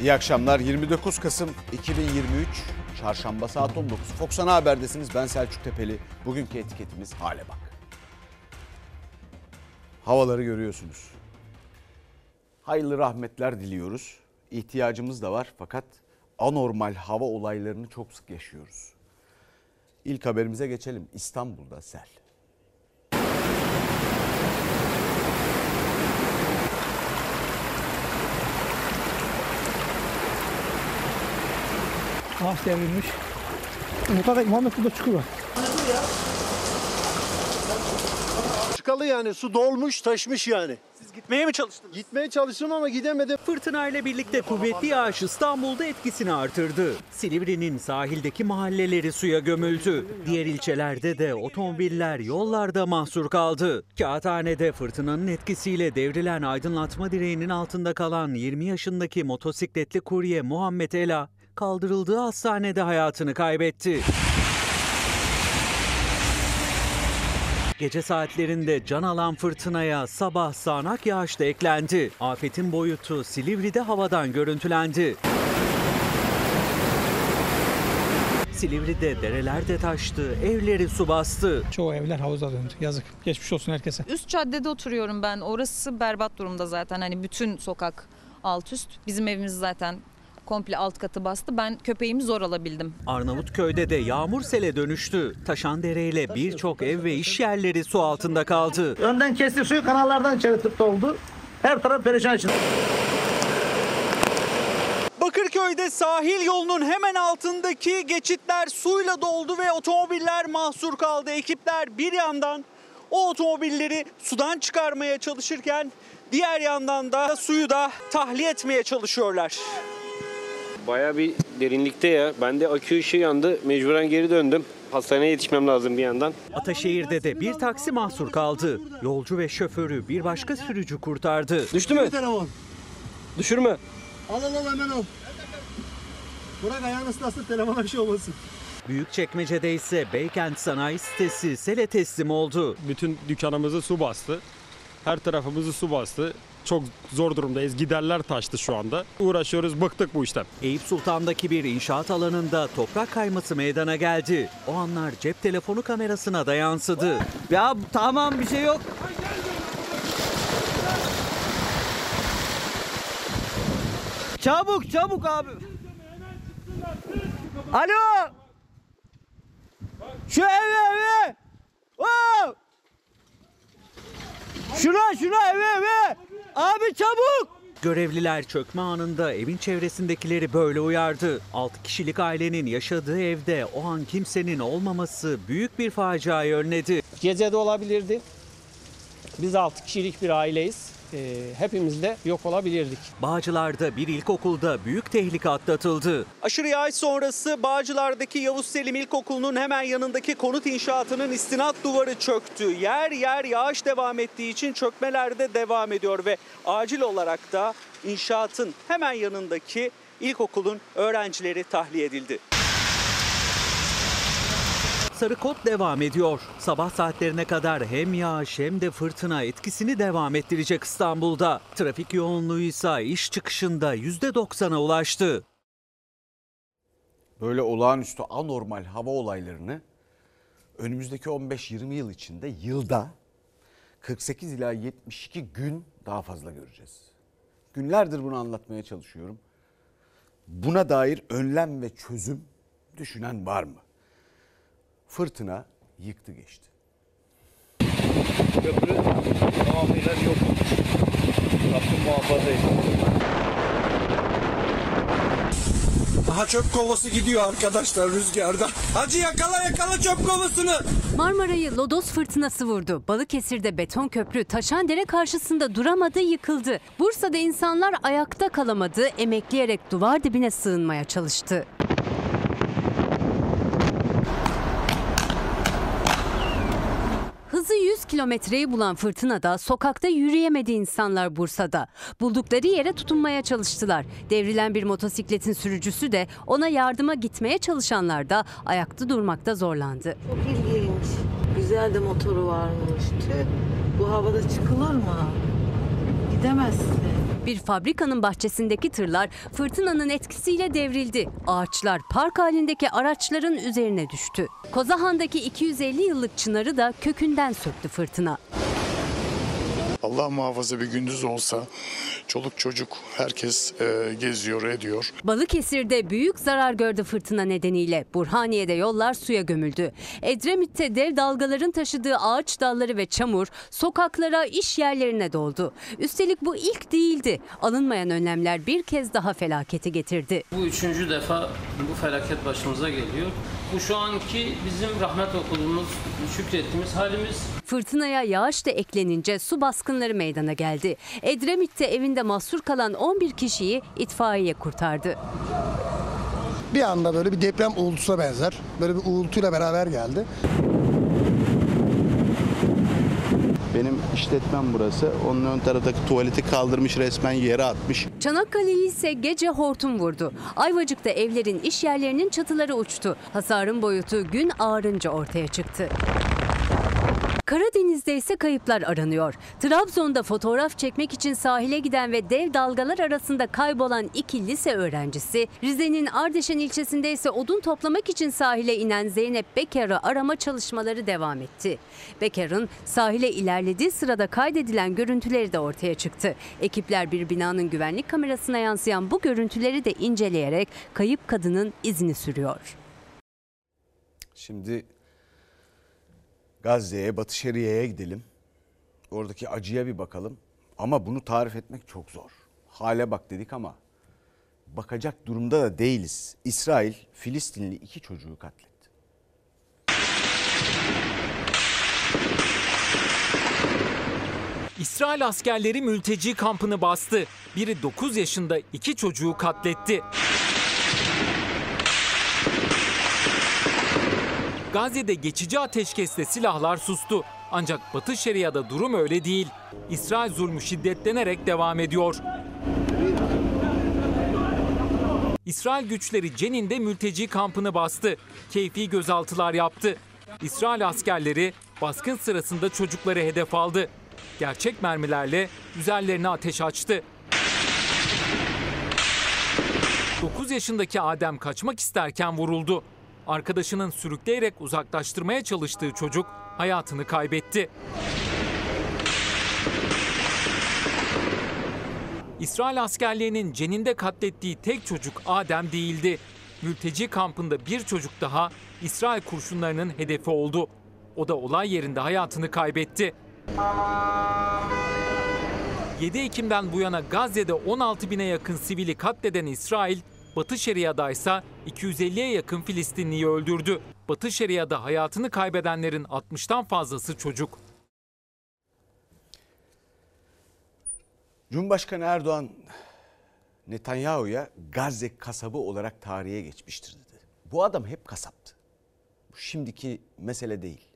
İyi akşamlar. 29 Kasım 2023 Çarşamba saat 19. Fox Ana Haber'desiniz. Ben Selçuk Tepeli. Bugünkü etiketimiz hale bak. Havaları görüyorsunuz. Hayırlı rahmetler diliyoruz. İhtiyacımız da var fakat anormal hava olaylarını çok sık yaşıyoruz. İlk haberimize geçelim. İstanbul'da sel. Ağaç devrilmiş. Mutlaka Muhammed burada çukur var. Çıkalı yani su dolmuş taşmış yani. Siz gitmeye mi çalıştınız? Gitmeye çalıştım ama gidemedim. Fırtına ile birlikte kuvvetli yağış İstanbul'da etkisini artırdı. Silivri'nin sahildeki mahalleleri suya gömüldü. Diğer ilçelerde de otomobiller yollarda mahsur kaldı. Kağıthane'de fırtınanın etkisiyle devrilen aydınlatma direğinin altında kalan 20 yaşındaki motosikletli kurye Muhammed Ela kaldırıldığı hastanede hayatını kaybetti. Gece saatlerinde can alan fırtınaya sabah sağanak yağış da eklendi. Afetin boyutu Silivri'de havadan görüntülendi. Silivri'de dereler de taştı, evleri su bastı. Çoğu evler havuza döndü. Yazık. Geçmiş olsun herkese. Üst caddede oturuyorum ben. Orası berbat durumda zaten. Hani bütün sokak alt üst. Bizim evimiz zaten komple alt katı bastı. Ben köpeğimi zor alabildim. Arnavutköy'de de yağmur sele dönüştü. Taşan dereyle birçok ev ve iş yerleri su altında kaldı. Önden kesti suyu kanallardan içeri doldu. Her taraf perişan içinde. Bakırköy'de sahil yolunun hemen altındaki geçitler suyla doldu ve otomobiller mahsur kaldı. Ekipler bir yandan o otomobilleri sudan çıkarmaya çalışırken diğer yandan da suyu da tahliye etmeye çalışıyorlar. Baya bir derinlikte ya. Ben de akü ışığı yandı. Mecburen geri döndüm. Hastaneye yetişmem lazım bir yandan. Ataşehir'de de bir taksi mahsur kaldı. Yolcu ve şoförü bir başka sürücü kurtardı. Düştü mü? Telefon. Düşürme. Al al al hemen al. Bırak ayağını ıslasın telefona bir şey olmasın. Büyükçekmece'de ise Beykent Sanayi Sitesi sele teslim oldu. Bütün dükkanımızı su bastı. Her tarafımızı su bastı. Çok zor durumdayız. Giderler taştı şu anda. Uğraşıyoruz, bıktık bu işten. Eyüp Sultan'daki bir inşaat alanında toprak kayması meydana geldi. O anlar cep telefonu kamerasına da yansıdı. Ya tamam bir şey yok. Çabuk çabuk abi. Alo. Şu eve eve. Oo. Şuna şuna eve eve. Abi çabuk. Görevliler çökme anında evin çevresindekileri böyle uyardı. 6 kişilik ailenin yaşadığı evde o an kimsenin olmaması büyük bir faciayı önledi. Gece de olabilirdi. Biz 6 kişilik bir aileyiz. Ee, hepimiz de yok olabilirdik. Bağcılar'da bir ilkokulda büyük tehlike atlatıldı. Aşırı yağış sonrası Bağcılar'daki Yavuz Selim İlkokulu'nun hemen yanındaki konut inşaatının istinat duvarı çöktü. Yer yer yağış devam ettiği için çökmeler de devam ediyor ve acil olarak da inşaatın hemen yanındaki ilkokulun öğrencileri tahliye edildi. Sarı kod devam ediyor. Sabah saatlerine kadar hem yağış hem de fırtına etkisini devam ettirecek İstanbul'da. Trafik yoğunluğu ise iş çıkışında %90'a ulaştı. Böyle olağanüstü anormal hava olaylarını önümüzdeki 15-20 yıl içinde yılda 48 ila 72 gün daha fazla göreceğiz. Günlerdir bunu anlatmaya çalışıyorum. Buna dair önlem ve çözüm düşünen var mı? Fırtına yıktı geçti. Köprü tamamıyla yok. Rabbim muhafaza etsin. Aha çöp kovası gidiyor arkadaşlar rüzgarda. Hacı yakala yakala çöp kovasını. Marmara'yı lodos fırtınası vurdu. Balıkesir'de beton köprü Taşandere karşısında duramadı yıkıldı. Bursa'da insanlar ayakta kalamadı, emekleyerek duvar dibine sığınmaya çalıştı. Hızı 100 kilometreyi bulan fırtınada sokakta yürüyemedi insanlar Bursa'da. Buldukları yere tutunmaya çalıştılar. Devrilen bir motosikletin sürücüsü de ona yardıma gitmeye çalışanlar da ayakta durmakta zorlandı. Çok ilginç. Güzel de motoru varmış. Tüh. Bu havada çıkılır mı? Gidemezsin. Bir fabrikanın bahçesindeki tırlar fırtınanın etkisiyle devrildi. Ağaçlar park halindeki araçların üzerine düştü. Kozahan'daki 250 yıllık çınarı da kökünden söktü fırtına. Allah muhafaza bir gündüz olsa çoluk çocuk herkes e, geziyor ediyor. Balıkesir'de büyük zarar gördü fırtına nedeniyle. Burhaniye'de yollar suya gömüldü. Edremit'te dev dalgaların taşıdığı ağaç dalları ve çamur sokaklara, iş yerlerine doldu. Üstelik bu ilk değildi. Alınmayan önlemler bir kez daha felaketi getirdi. Bu üçüncü defa bu felaket başımıza geliyor. Bu şu anki bizim rahmet okulumuz, şükrettiğimiz halimiz. Fırtınaya yağış da eklenince su baskınları meydana geldi. Edremit'te evinde mahsur kalan 11 kişiyi itfaiye kurtardı. Bir anda böyle bir deprem uğultusuna benzer. Böyle bir uğultuyla beraber geldi. Benim işletmem burası. Onun ön taraftaki tuvaleti kaldırmış resmen yere atmış. Çanakkale'yi ise gece hortum vurdu. Ayvacık'ta evlerin, iş yerlerinin çatıları uçtu. Hasarın boyutu gün ağarınca ortaya çıktı. Karadeniz'de ise kayıplar aranıyor. Trabzon'da fotoğraf çekmek için sahile giden ve dev dalgalar arasında kaybolan iki lise öğrencisi, Rize'nin Ardeşen ilçesinde ise odun toplamak için sahile inen Zeynep Bekar'ı arama çalışmaları devam etti. Bekar'ın sahile ilerlediği sırada kaydedilen görüntüleri de ortaya çıktı. Ekipler bir binanın güvenlik kamerasına yansıyan bu görüntüleri de inceleyerek kayıp kadının izini sürüyor. Şimdi Gazze'ye, Batı Şeria'ya gidelim. Oradaki acıya bir bakalım. Ama bunu tarif etmek çok zor. Hale bak dedik ama bakacak durumda da değiliz. İsrail Filistinli iki çocuğu katletti. İsrail askerleri mülteci kampını bastı. Biri 9 yaşında iki çocuğu katletti. Gazze'de geçici ateşkesle silahlar sustu. Ancak Batı Şeria'da durum öyle değil. İsrail zulmü şiddetlenerek devam ediyor. İsrail güçleri Cenin'de mülteci kampını bastı. Keyfi gözaltılar yaptı. İsrail askerleri baskın sırasında çocukları hedef aldı. Gerçek mermilerle üzerlerine ateş açtı. 9 yaşındaki Adem kaçmak isterken vuruldu. Arkadaşının sürükleyerek uzaklaştırmaya çalıştığı çocuk hayatını kaybetti. İsrail askerliğinin Cenin'de katlettiği tek çocuk Adem değildi. Mülteci kampında bir çocuk daha İsrail kurşunlarının hedefi oldu. O da olay yerinde hayatını kaybetti. 7 Ekim'den bu yana Gazze'de 16 bine yakın sivili katleden İsrail, Batı Şeria'da ise 250'ye yakın Filistinliyi öldürdü. Batı Şeria'da hayatını kaybedenlerin 60'tan fazlası çocuk. Cumhurbaşkanı Erdoğan Netanyahu'ya Gazze kasabı olarak tarihe geçmiştir dedi. Bu adam hep kasaptı. Bu şimdiki mesele değil.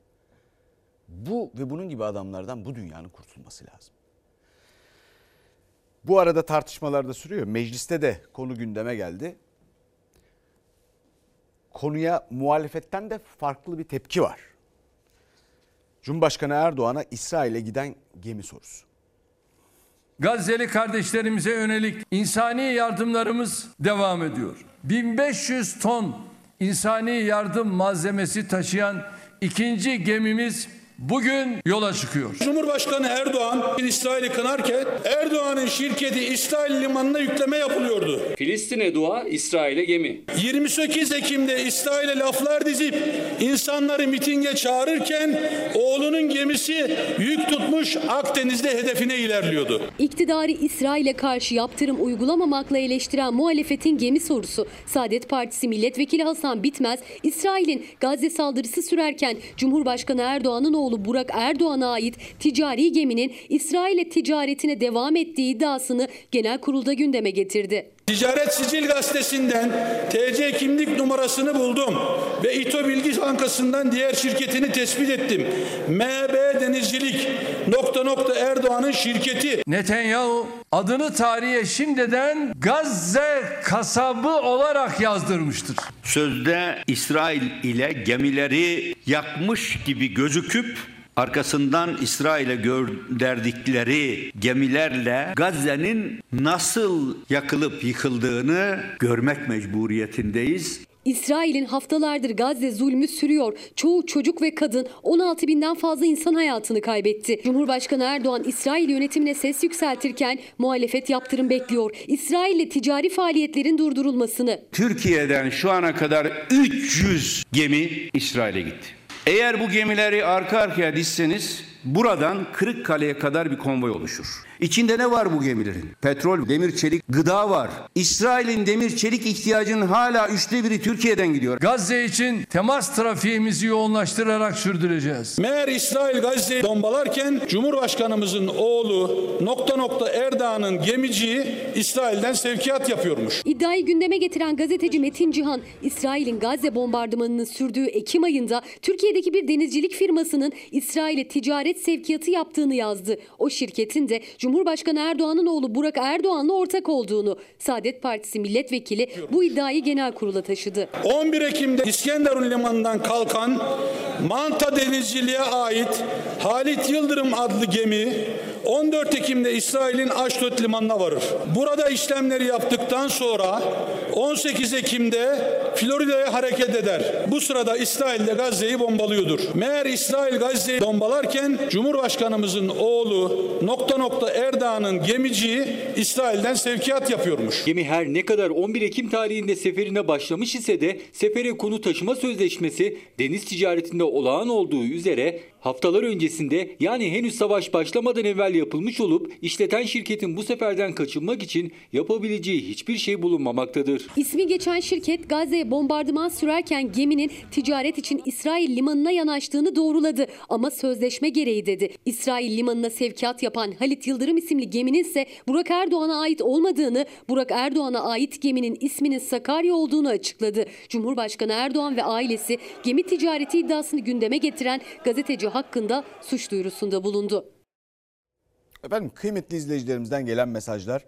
Bu ve bunun gibi adamlardan bu dünyanın kurtulması lazım. Bu arada tartışmalar da sürüyor. Mecliste de konu gündeme geldi. Konuya muhalefetten de farklı bir tepki var. Cumhurbaşkanı Erdoğan'a İsrail'e giden gemi sorusu. Gazze'li kardeşlerimize yönelik insani yardımlarımız devam ediyor. 1500 ton insani yardım malzemesi taşıyan ikinci gemimiz bugün yola çıkıyor. Cumhurbaşkanı Erdoğan İsrail'i kınarken Erdoğan'ın şirketi İsrail limanına yükleme yapılıyordu. Filistin'e dua, İsrail'e gemi. 28 Ekim'de İsrail'e laflar dizip insanları mitinge çağırırken oğlunun gemisi yük tutmuş Akdeniz'de hedefine ilerliyordu. İktidarı İsrail'e karşı yaptırım uygulamamakla eleştiren muhalefetin gemi sorusu. Saadet Partisi Milletvekili Hasan Bitmez, İsrail'in Gazze saldırısı sürerken Cumhurbaşkanı Erdoğan'ın oğlu Burak Erdoğan'a ait ticari geminin İsrail'e ticaretine devam ettiği iddiasını genel kurulda gündeme getirdi. Ticaret Sicil Gazetesi'nden TC kimlik numarasını buldum ve İTO Bilgi Bankası'ndan diğer şirketini tespit ettim. MB Denizcilik nokta nokta Erdoğan'ın şirketi. Netanyahu adını tarihe şimdiden Gazze kasabı olarak yazdırmıştır. Sözde İsrail ile gemileri yakmış gibi gözüküp arkasından İsrail'e gönderdikleri gemilerle Gazze'nin nasıl yakılıp yıkıldığını görmek mecburiyetindeyiz. İsrail'in haftalardır Gazze zulmü sürüyor. Çoğu çocuk ve kadın 16 binden fazla insan hayatını kaybetti. Cumhurbaşkanı Erdoğan İsrail yönetimine ses yükseltirken muhalefet yaptırım bekliyor. İsrail'le ticari faaliyetlerin durdurulmasını. Türkiye'den şu ana kadar 300 gemi İsrail'e gitti. Eğer bu gemileri arka arkaya dizseniz buradan Kırıkkale'ye kadar bir konvoy oluşur. İçinde ne var bu gemilerin? Petrol, demir çelik, gıda var. İsrail'in demir çelik ihtiyacının hala üçte biri Türkiye'den gidiyor. Gazze için temas trafiğimizi yoğunlaştırarak sürdüreceğiz. Meğer İsrail Gazze'yi bombalarken Cumhurbaşkanımızın oğlu nokta nokta Erdoğan'ın gemiciyi İsrail'den sevkiyat yapıyormuş. İddiayı gündeme getiren gazeteci Metin Cihan, İsrail'in Gazze bombardımanının sürdüğü Ekim ayında Türkiye'deki bir denizcilik firmasının İsrail'e ticaret sevkiyatı yaptığını yazdı. O şirketin de Cumhurbaşkanı Erdoğan'ın oğlu Burak Erdoğan'la ortak olduğunu. Saadet Partisi milletvekili bu iddiayı genel kurula taşıdı. 11 Ekim'de İskenderun limanından kalkan Manta Denizciliğe ait Halit Yıldırım adlı gemi 14 Ekim'de İsrail'in Aşdod limanına varır. Burada işlemleri yaptıktan sonra 18 Ekim'de Florida'ya hareket eder. Bu sırada İsrail de Gazze'yi bombalıyordur. Meğer İsrail Gazze'yi bombalarken Cumhurbaşkanımızın oğlu nokta nokta Erdoğan'ın gemiciyi İsrail'den sevkiyat yapıyormuş. Gemi her ne kadar 11 Ekim tarihinde seferine başlamış ise de sefere konu taşıma sözleşmesi deniz ticaretinde olağan olduğu üzere haftalar öncesinde yani henüz savaş başlamadan evvel yapılmış olup işleten şirketin bu seferden kaçınmak için yapabileceği hiçbir şey bulunmamaktadır. İsmi geçen şirket Gazze'ye bombardıman sürerken geminin ticaret için İsrail limanına yanaştığını doğruladı ama sözleşme gereği dedi. İsrail limanına sevkiyat yapan Halit Yıldırım isimli geminin ise Burak Erdoğan'a ait olmadığını, Burak Erdoğan'a ait geminin isminin Sakarya olduğunu açıkladı. Cumhurbaşkanı Erdoğan ve ailesi gemi ticareti iddiasını gündeme getiren gazeteci hakkında suç duyurusunda bulundu. Efendim kıymetli izleyicilerimizden gelen mesajlar.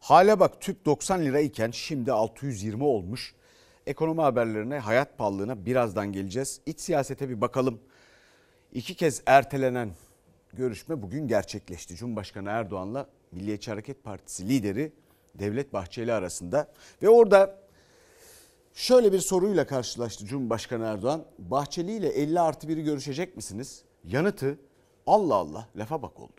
Hale bak tüp 90 lira iken şimdi 620 olmuş. Ekonomi haberlerine, hayat pahalılığına birazdan geleceğiz. İç siyasete bir bakalım. İki kez ertelenen görüşme bugün gerçekleşti. Cumhurbaşkanı Erdoğan'la Milliyetçi Hareket Partisi lideri Devlet Bahçeli arasında. Ve orada şöyle bir soruyla karşılaştı Cumhurbaşkanı Erdoğan. Bahçeli ile 50 artı 1'i görüşecek misiniz? Yanıtı Allah Allah lafa bak oldu.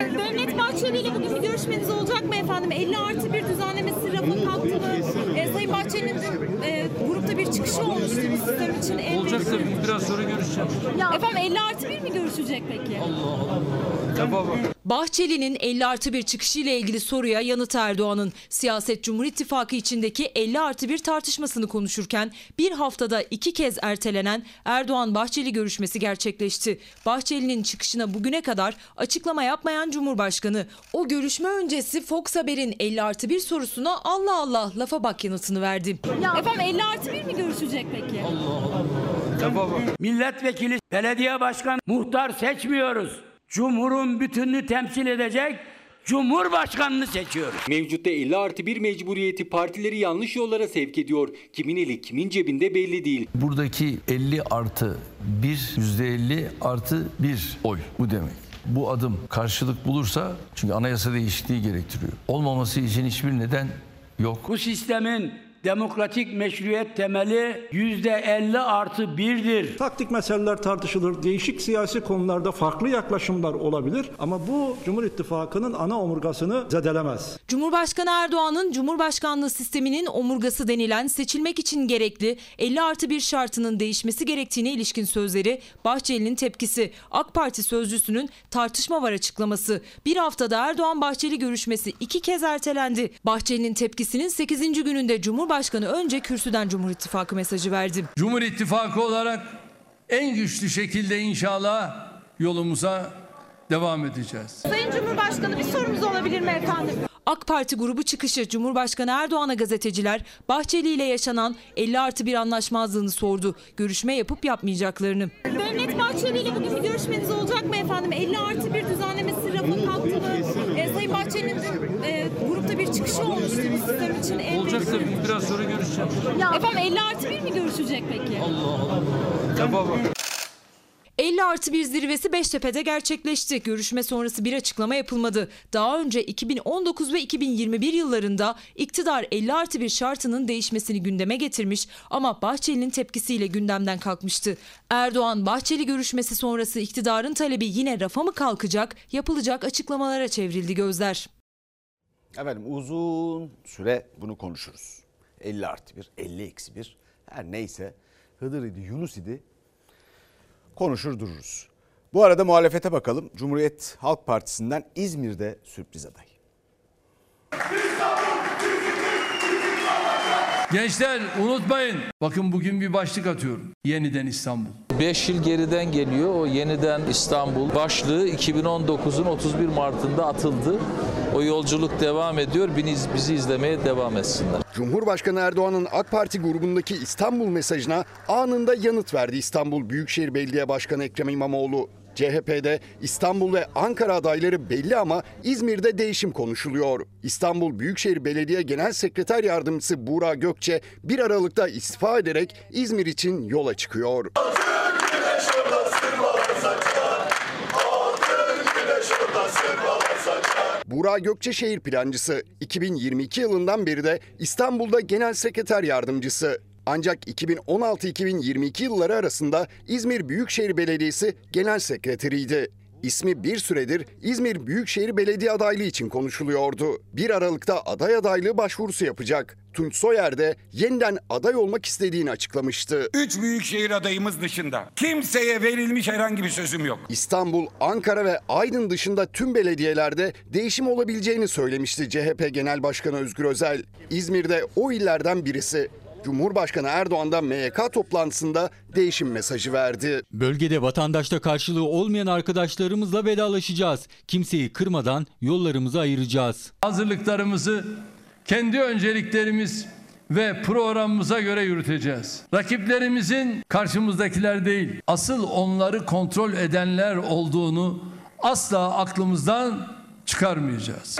Devlet Bahçeli ile bugün bir görüşmeniz olacak mı efendim? 50 artı bir düzenlemesi rafa kalktı mı? E, Sayın Bahçeli'nin dün e, grupta bir çıkışı olmuştu sistem için. En Olacak tabii biraz sonra görüşeceğim. Efendim 50 artı bir mi görüşecek peki? Allah Allah. Lafa bak. Bahçeli'nin 50 artı 1 çıkışıyla ilgili soruya yanıt Erdoğan'ın siyaset Cumhur İttifakı içindeki 50 artı 1 tartışmasını konuşurken bir haftada iki kez ertelenen Erdoğan-Bahçeli görüşmesi gerçekleşti. Bahçeli'nin çıkışına bugüne kadar açıklama yapmayan Cumhurbaşkanı o görüşme öncesi Fox Haber'in 50 artı 1 sorusuna Allah Allah lafa bak yanıtını verdi. Efendim 50 artı bir mi görüşecek peki? Milletvekili, belediye başkanı, muhtar seçmiyoruz. Cumhurun bütününü temsil edecek Cumhurbaşkanını seçiyoruz. Mevcutta 50 artı 1 mecburiyeti partileri yanlış yollara sevk ediyor. Kimin eli kimin cebinde belli değil. Buradaki 50 artı 1, %50 artı 1 oy bu demek. Bu adım karşılık bulursa çünkü anayasa değişikliği gerektiriyor. Olmaması için hiçbir neden yok. Bu sistemin demokratik meşruiyet temeli yüzde 50 artı birdir. Taktik meseleler tartışılır. Değişik siyasi konularda farklı yaklaşımlar olabilir. Ama bu Cumhur İttifakı'nın ana omurgasını zedelemez. Cumhurbaşkanı Erdoğan'ın Cumhurbaşkanlığı sisteminin omurgası denilen seçilmek için gerekli 50 artı 1 şartının değişmesi gerektiğine ilişkin sözleri Bahçeli'nin tepkisi. AK Parti sözcüsünün tartışma var açıklaması. Bir haftada Erdoğan-Bahçeli görüşmesi iki kez ertelendi. Bahçeli'nin tepkisinin 8. gününde Cumhurbaşkanı önce kürsüden Cumhur İttifakı mesajı verdi. Cumhur İttifakı olarak en güçlü şekilde inşallah yolumuza devam edeceğiz. Sayın Cumhurbaşkanı bir sorumuz olabilir mi efendim? AK Parti grubu çıkışı Cumhurbaşkanı Erdoğan'a gazeteciler Bahçeli ile yaşanan 50 artı bir anlaşmazlığını sordu. Görüşme yapıp yapmayacaklarını. Devlet Bahçeli ile bugün bir görüşmeniz olacak mı efendim? 50 artı bir düzenlemesi rafa kalktı mı? Bahçeli'nin dün e, grupta bir çıkışı olmuştu bu sistem için. En Olacak büyük- tabii biraz sonra görüşeceğim. Efendim 50 artı bir mi görüşecek peki? Allah Allah. Lafa bak. 50 artı 1 zirvesi Beştepe'de gerçekleşti. Görüşme sonrası bir açıklama yapılmadı. Daha önce 2019 ve 2021 yıllarında iktidar 50 artı 1 şartının değişmesini gündeme getirmiş ama Bahçeli'nin tepkisiyle gündemden kalkmıştı. Erdoğan Bahçeli görüşmesi sonrası iktidarın talebi yine rafa mı kalkacak, yapılacak açıklamalara çevrildi gözler. Efendim uzun süre bunu konuşuruz. 50 artı 1, 50 eksi 1 her neyse Hıdır idi Yunus idi konuşur dururuz. Bu arada muhalefete bakalım. Cumhuriyet Halk Partisi'nden İzmir'de sürpriz aday. Gençler unutmayın. Bakın bugün bir başlık atıyorum. Yeniden İstanbul. 5 yıl geriden geliyor o yeniden İstanbul başlığı 2019'un 31 Mart'ında atıldı. O yolculuk devam ediyor. Bizi, bizi izlemeye devam etsinler. Cumhurbaşkanı Erdoğan'ın AK Parti grubundaki İstanbul mesajına anında yanıt verdi İstanbul Büyükşehir Belediye Başkanı Ekrem İmamoğlu. CHP'de İstanbul ve Ankara adayları belli ama İzmir'de değişim konuşuluyor. İstanbul Büyükşehir Belediye Genel Sekreter Yardımcısı Buğra Gökçe 1 Aralık'ta istifa ederek İzmir için yola çıkıyor. Buğra Gökçe şehir plancısı. 2022 yılından beri de İstanbul'da genel sekreter yardımcısı. Ancak 2016-2022 yılları arasında İzmir Büyükşehir Belediyesi genel sekreteriydi. İsmi bir süredir İzmir Büyükşehir Belediye adaylığı için konuşuluyordu. 1 Aralık'ta aday adaylığı başvurusu yapacak. Tunç Soyer de yeniden aday olmak istediğini açıklamıştı. Üç büyükşehir adayımız dışında kimseye verilmiş herhangi bir sözüm yok. İstanbul, Ankara ve Aydın dışında tüm belediyelerde değişim olabileceğini söylemişti CHP Genel Başkanı Özgür Özel. İzmir'de o illerden birisi. Cumhurbaşkanı Erdoğan da MYK toplantısında değişim mesajı verdi. Bölgede vatandaşta karşılığı olmayan arkadaşlarımızla vedalaşacağız. Kimseyi kırmadan yollarımızı ayıracağız. Hazırlıklarımızı kendi önceliklerimiz ve programımıza göre yürüteceğiz. Rakiplerimizin karşımızdakiler değil, asıl onları kontrol edenler olduğunu asla aklımızdan çıkarmayacağız.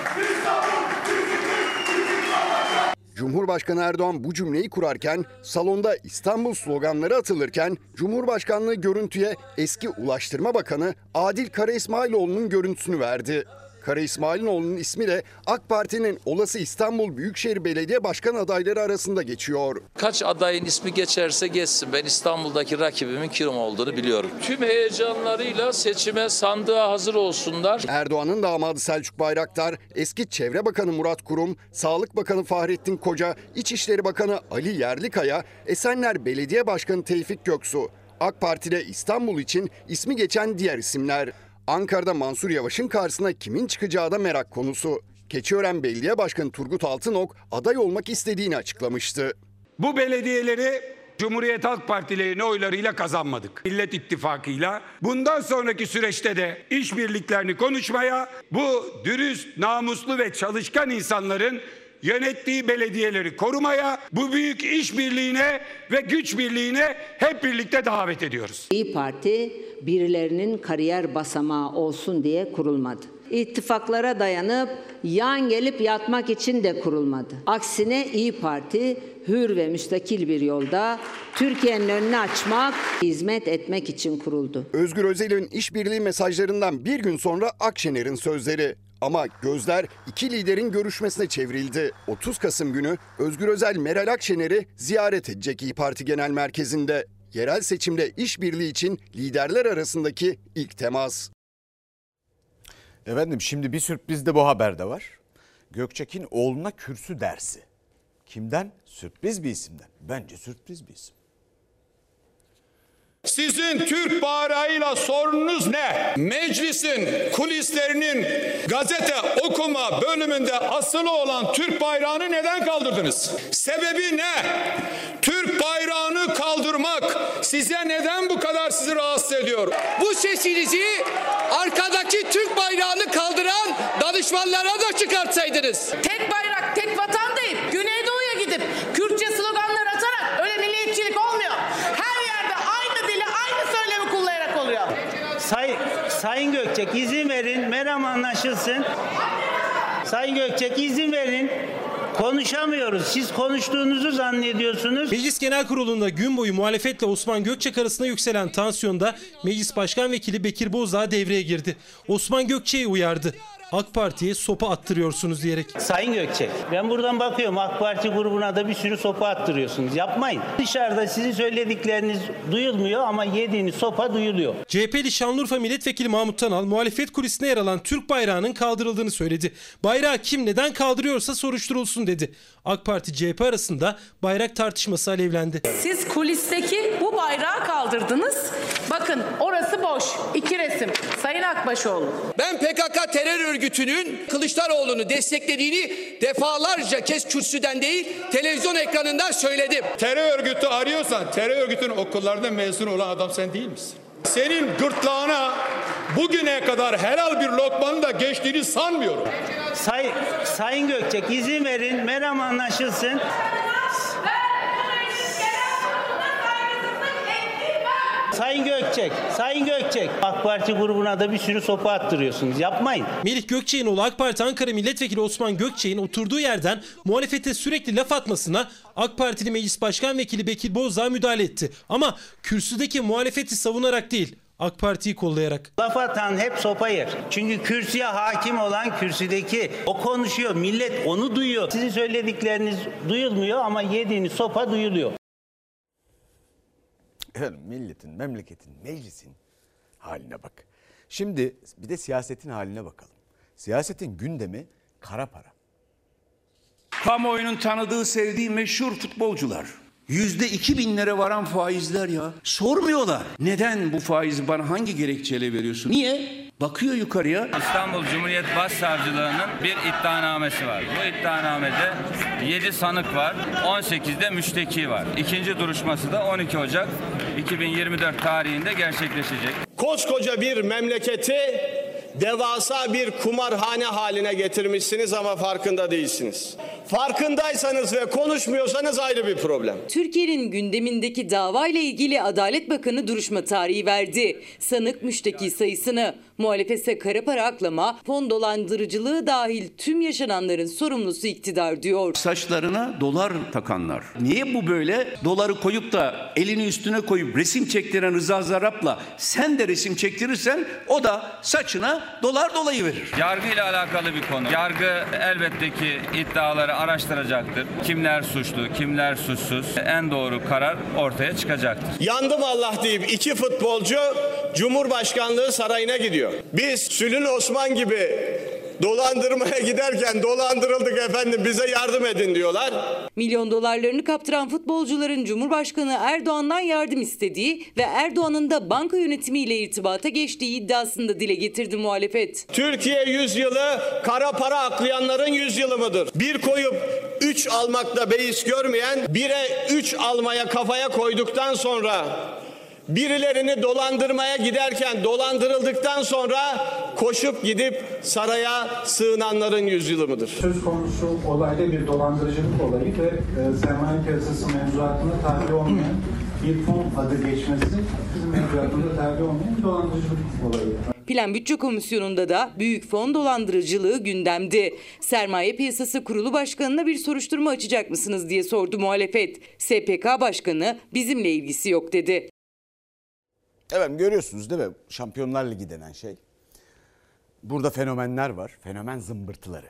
Cumhurbaşkanı Erdoğan bu cümleyi kurarken salonda İstanbul sloganları atılırken Cumhurbaşkanlığı görüntüye eski Ulaştırma Bakanı Adil Kara İsmailoğlu'nun görüntüsünü verdi. Kara İsmailoğlu'nun ismi de AK Parti'nin olası İstanbul Büyükşehir Belediye Başkan adayları arasında geçiyor. Kaç adayın ismi geçerse geçsin. Ben İstanbul'daki rakibimin kim olduğunu biliyorum. Tüm heyecanlarıyla seçime sandığa hazır olsunlar. Erdoğan'ın damadı Selçuk Bayraktar, eski Çevre Bakanı Murat Kurum, Sağlık Bakanı Fahrettin Koca, İçişleri Bakanı Ali Yerlikaya, Esenler Belediye Başkanı Tevfik Göksu, AK Parti'de İstanbul için ismi geçen diğer isimler. Ankara'da Mansur Yavaş'ın karşısına kimin çıkacağı da merak konusu. Keçiören Belediye Başkanı Turgut Altınok aday olmak istediğini açıklamıştı. Bu belediyeleri Cumhuriyet Halk Partilerinin oylarıyla kazanmadık. Millet İttifakı'yla. Bundan sonraki süreçte de işbirliklerini konuşmaya, bu dürüst, namuslu ve çalışkan insanların yönettiği belediyeleri korumaya, bu büyük işbirliğine ve güç birliğine hep birlikte davet ediyoruz. İyi Parti birilerinin kariyer basamağı olsun diye kurulmadı. İttifaklara dayanıp yan gelip yatmak için de kurulmadı. Aksine İyi Parti hür ve müstakil bir yolda Türkiye'nin önünü açmak, hizmet etmek için kuruldu. Özgür Özel'in işbirliği mesajlarından bir gün sonra Akşener'in sözleri. Ama gözler iki liderin görüşmesine çevrildi. 30 Kasım günü Özgür Özel Meral Akşener'i ziyaret edecek İyi Parti Genel Merkezi'nde. Yerel seçimde işbirliği için liderler arasındaki ilk temas. Efendim şimdi bir sürpriz de bu haberde var. Gökçek'in oğluna kürsü dersi. Kimden? Sürpriz bir isimden. Bence sürpriz bir isim. Sizin Türk bayrağıyla sorununuz ne? Meclisin kulislerinin gazete okuma bölümünde asılı olan Türk bayrağını neden kaldırdınız? Sebebi ne? Türk bayrağını kaldırmak size neden bu kadar sizi rahatsız ediyor? Bu sesinizi arkadaki Türk bayrağını kaldıran danışmanlara da çıkartsaydınız. Tek bayrak, tek vatan deyip Güneydoğu'ya gidip Kürtçe sloganlar atarak öyle milliyetçilik olmuyor. Her yerde aynı dili, aynı söylemi kullanarak oluyor. Say, Sayın Gökçek izin verin, meram anlaşılsın. Sayın Gökçek izin verin. Konuşamıyoruz. Siz konuştuğunuzu zannediyorsunuz. Meclis Genel Kurulu'nda gün boyu muhalefetle Osman Gökçek arasında yükselen tansiyonda Meclis Başkan Vekili Bekir Bozdağ devreye girdi. Osman Gökçek'i uyardı. AK Parti'ye sopa attırıyorsunuz diyerek. Sayın Gökçek, ben buradan bakıyorum AK Parti grubuna da bir sürü sopa attırıyorsunuz. Yapmayın. Dışarıda sizin söyledikleriniz duyulmuyor ama yediğiniz sopa duyuluyor. CHP'li Şanlıurfa Milletvekili Mahmut Tanal muhalefet kulisinde yer alan Türk bayrağının kaldırıldığını söyledi. Bayrağı kim neden kaldırıyorsa soruşturulsun dedi. AK Parti CHP arasında bayrak tartışması alevlendi. Siz kulisteki bu bayrağı kaldırdınız. Bakın orası boş. İki resim. Sayın Akbaşoğlu. Ben PKK terör örgütünün Kılıçdaroğlu'nu desteklediğini defalarca kez kürsüden değil televizyon ekranından söyledim. Terör örgütü arıyorsan terör örgütünün okullarında mezun olan adam sen değil misin? Senin gırtlağına bugüne kadar helal bir lokmanın da geçtiğini sanmıyorum. Say, Sayın Gökçek izin verin. Meram anlaşılsın. Sayın Gökçek, Sayın Gökçek. AK Parti grubuna da bir sürü sopa attırıyorsunuz. Yapmayın. Melih Gökçek'in oğlu AK Parti Ankara Milletvekili Osman Gökçek'in oturduğu yerden muhalefete sürekli laf atmasına AK Partili Meclis Başkan Vekili Bekir Bozdağ müdahale etti. Ama kürsüdeki muhalefeti savunarak değil AK Parti'yi kollayarak. Laf atan hep sopa yer. Çünkü kürsüye hakim olan kürsüdeki o konuşuyor. Millet onu duyuyor. Sizin söyledikleriniz duyulmuyor ama yediğiniz sopa duyuluyor. Milletin, memleketin, meclisin haline bak. Şimdi bir de siyasetin haline bakalım. Siyasetin gündemi kara para. Kamuoyunun tanıdığı, sevdiği meşhur futbolcular. Yüzde iki binlere varan faizler ya. Sormuyorlar. Neden bu faizi bana hangi gerekçeyle veriyorsun? Niye? Bakıyor yukarıya. İstanbul Cumhuriyet Başsavcılığı'nın bir iddianamesi var. Bu iddianamede 7 sanık var, 18'de müşteki var. İkinci duruşması da 12 Ocak 2024 tarihinde gerçekleşecek. Koskoca bir memleketi devasa bir kumarhane haline getirmişsiniz ama farkında değilsiniz. Farkındaysanız ve konuşmuyorsanız ayrı bir problem. Türkiye'nin gündemindeki davayla ilgili Adalet Bakanı duruşma tarihi verdi. Sanık müşteki sayısını, muhalefetse kara para aklama, fon dolandırıcılığı dahil tüm yaşananların sorumlusu iktidar diyor. Saçlarına dolar takanlar. Niye bu böyle? Doları koyup da elini üstüne koyup resim çektiren Rıza Zarap'la sen de resim çektirirsen o da saçına dolar dolayı verir. Yargı ile alakalı bir konu. Yargı elbette ki iddiaları araştıracaktır. Kimler suçlu, kimler suçsuz. En doğru karar ortaya çıkacaktır. Yandım Allah deyip iki futbolcu Cumhurbaşkanlığı sarayına gidiyor. Biz Sülün Osman gibi dolandırmaya giderken dolandırıldık efendim bize yardım edin diyorlar. Milyon dolarlarını kaptıran futbolcuların Cumhurbaşkanı Erdoğan'dan yardım istediği ve Erdoğan'ın da banka yönetimiyle irtibata geçtiği iddiasında dile getirdi muhalefet. Türkiye yüzyılı kara para aklayanların yüzyılı mıdır? Bir koyup üç almakla beis görmeyen bire üç almaya kafaya koyduktan sonra birilerini dolandırmaya giderken dolandırıldıktan sonra koşup gidip saraya sığınanların yüzyılı mıdır? Söz konusu olayda bir dolandırıcılık olayı ve e, sermaye piyasası mevzuatına tabi olmayan bir fon adı geçmesi bizim mevzuatında tabi olmayan bir dolandırıcılık olayı. Plan Bütçe Komisyonu'nda da büyük fon dolandırıcılığı gündemdi. Sermaye Piyasası Kurulu Başkanı'na bir soruşturma açacak mısınız diye sordu muhalefet. SPK Başkanı bizimle ilgisi yok dedi. Evet görüyorsunuz değil mi? Şampiyonlar Ligi denen şey. Burada fenomenler var. Fenomen zımbırtıları.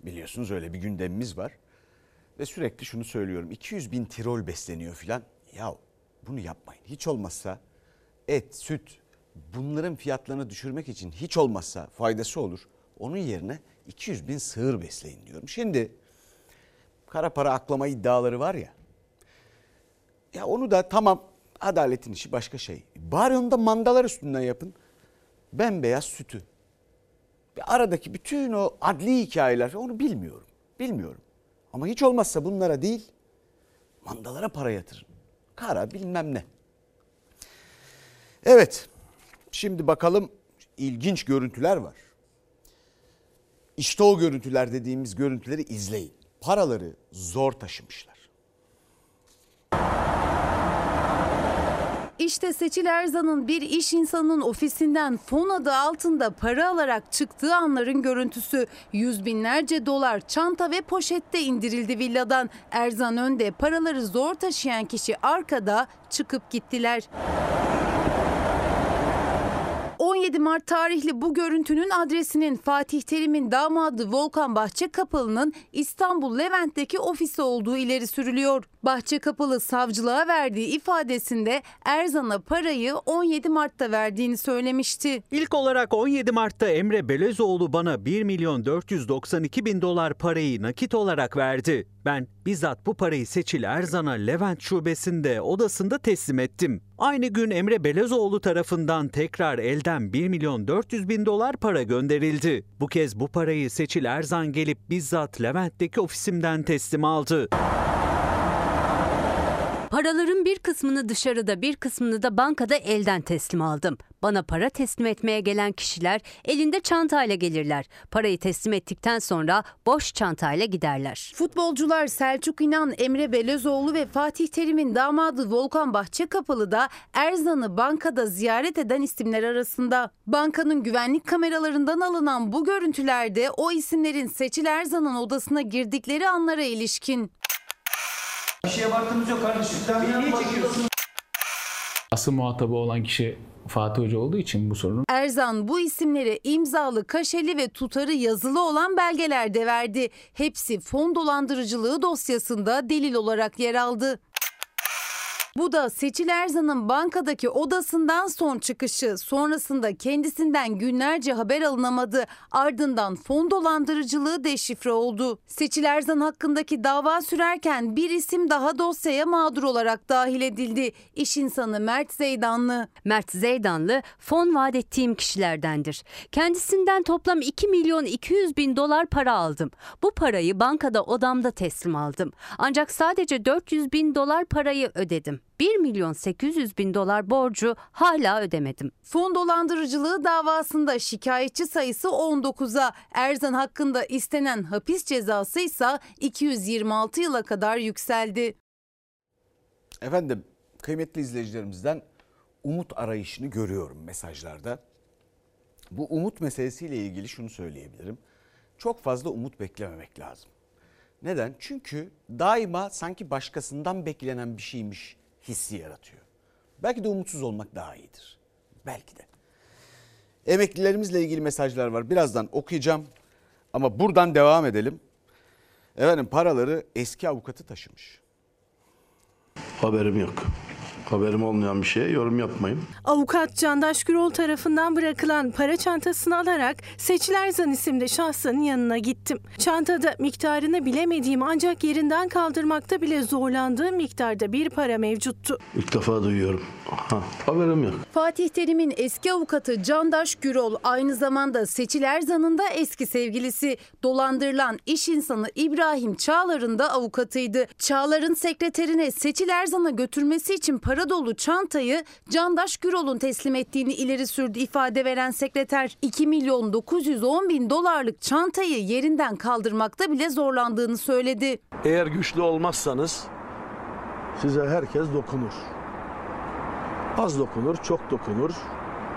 Biliyorsunuz öyle bir gündemimiz var. Ve sürekli şunu söylüyorum. 200 bin tirol besleniyor filan. Ya bunu yapmayın. Hiç olmazsa et, süt bunların fiyatlarını düşürmek için hiç olmazsa faydası olur. Onun yerine 200 bin sığır besleyin diyorum. Şimdi kara para aklama iddiaları var ya. Ya onu da tamam adaletin işi başka şey. Bari onu da mandalar üstünden yapın. Bembeyaz sütü. Ve aradaki bütün o adli hikayeler onu bilmiyorum. Bilmiyorum. Ama hiç olmazsa bunlara değil mandalara para yatırın. Kara bilmem ne. Evet. Şimdi bakalım ilginç görüntüler var. İşte o görüntüler dediğimiz görüntüleri izleyin. Paraları zor taşımışlar. İşte Seçil Erzan'ın bir iş insanının ofisinden fon adı altında para alarak çıktığı anların görüntüsü. Yüz binlerce dolar çanta ve poşette indirildi villadan. Erzan önde paraları zor taşıyan kişi arkada çıkıp gittiler. 17 Mart tarihli bu görüntünün adresinin Fatih Terim'in damadı Volkan Bahçekapılı'nın İstanbul Levent'teki ofisi olduğu ileri sürülüyor. Bahçekapılı savcılığa verdiği ifadesinde Erzan'a parayı 17 Mart'ta verdiğini söylemişti. İlk olarak 17 Mart'ta Emre Belezoğlu bana 1 milyon 492 bin dolar parayı nakit olarak verdi. Ben bizzat bu parayı Seçil Erzan'a Levent şubesinde odasında teslim ettim. Aynı gün Emre Belezoğlu tarafından tekrar elden 1 milyon 400 bin dolar para gönderildi. Bu kez bu parayı Seçil Erzan gelip bizzat Levent'teki ofisimden teslim aldı. Paraların bir kısmını dışarıda bir kısmını da bankada elden teslim aldım. Bana para teslim etmeye gelen kişiler elinde çantayla gelirler. Parayı teslim ettikten sonra boş çantayla giderler. Futbolcular Selçuk İnan, Emre Belözoğlu ve Fatih Terim'in damadı Volkan Bahçekapılı da Erzan'ı bankada ziyaret eden isimler arasında. Bankanın güvenlik kameralarından alınan bu görüntülerde o isimlerin Seçil Erzan'ın odasına girdikleri anlara ilişkin. Bir şeye baktığımız yok kardeşim. Sen niye çekiyorsun? Asıl muhatabı olan kişi Fatih Hoca olduğu için bu sorunun Erzan bu isimlere imzalı, kaşeli ve tutarı yazılı olan belgeler de verdi. Hepsi fon dolandırıcılığı dosyasında delil olarak yer aldı. Bu da Seçil Erzan'ın bankadaki odasından son çıkışı. Sonrasında kendisinden günlerce haber alınamadı. Ardından fon dolandırıcılığı deşifre oldu. Seçil Erzan hakkındaki dava sürerken bir isim daha dosyaya mağdur olarak dahil edildi. İş insanı Mert Zeydanlı. Mert Zeydanlı fon vaat ettiğim kişilerdendir. Kendisinden toplam 2 milyon 200 bin dolar para aldım. Bu parayı bankada odamda teslim aldım. Ancak sadece 400 bin dolar parayı ödedim. 1 milyon 800 bin dolar borcu hala ödemedim. Fon dolandırıcılığı davasında şikayetçi sayısı 19'a, Erzan hakkında istenen hapis cezası ise 226 yıla kadar yükseldi. Efendim kıymetli izleyicilerimizden umut arayışını görüyorum mesajlarda. Bu umut meselesiyle ilgili şunu söyleyebilirim. Çok fazla umut beklememek lazım. Neden? Çünkü daima sanki başkasından beklenen bir şeymiş hissi yaratıyor. Belki de umutsuz olmak daha iyidir. Belki de. Emeklilerimizle ilgili mesajlar var. Birazdan okuyacağım. Ama buradan devam edelim. Efendim paraları eski avukatı taşımış. Haberim yok. Haberim olmayan bir şeye yorum yapmayın. Avukat Candaş Gürol tarafından bırakılan para çantasını alarak Seçil Erzan isimli şahsın yanına gittim. Çantada miktarını bilemediğim ancak yerinden kaldırmakta bile zorlandığım miktarda bir para mevcuttu. İlk defa duyuyorum. Ha, haberim yok. Fatih Terim'in eski avukatı Candaş Gürol aynı zamanda Seçil Erzan'ın da eski sevgilisi. Dolandırılan iş insanı İbrahim Çağlar'ın da avukatıydı. Çağlar'ın sekreterine Seçil Erzan'a götürmesi için para dolu çantayı Candaş Gürol'un teslim ettiğini ileri sürdü ifade veren sekreter. 2 milyon 910 bin dolarlık çantayı yerinden kaldırmakta bile zorlandığını söyledi. Eğer güçlü olmazsanız size herkes dokunur. Az dokunur, çok dokunur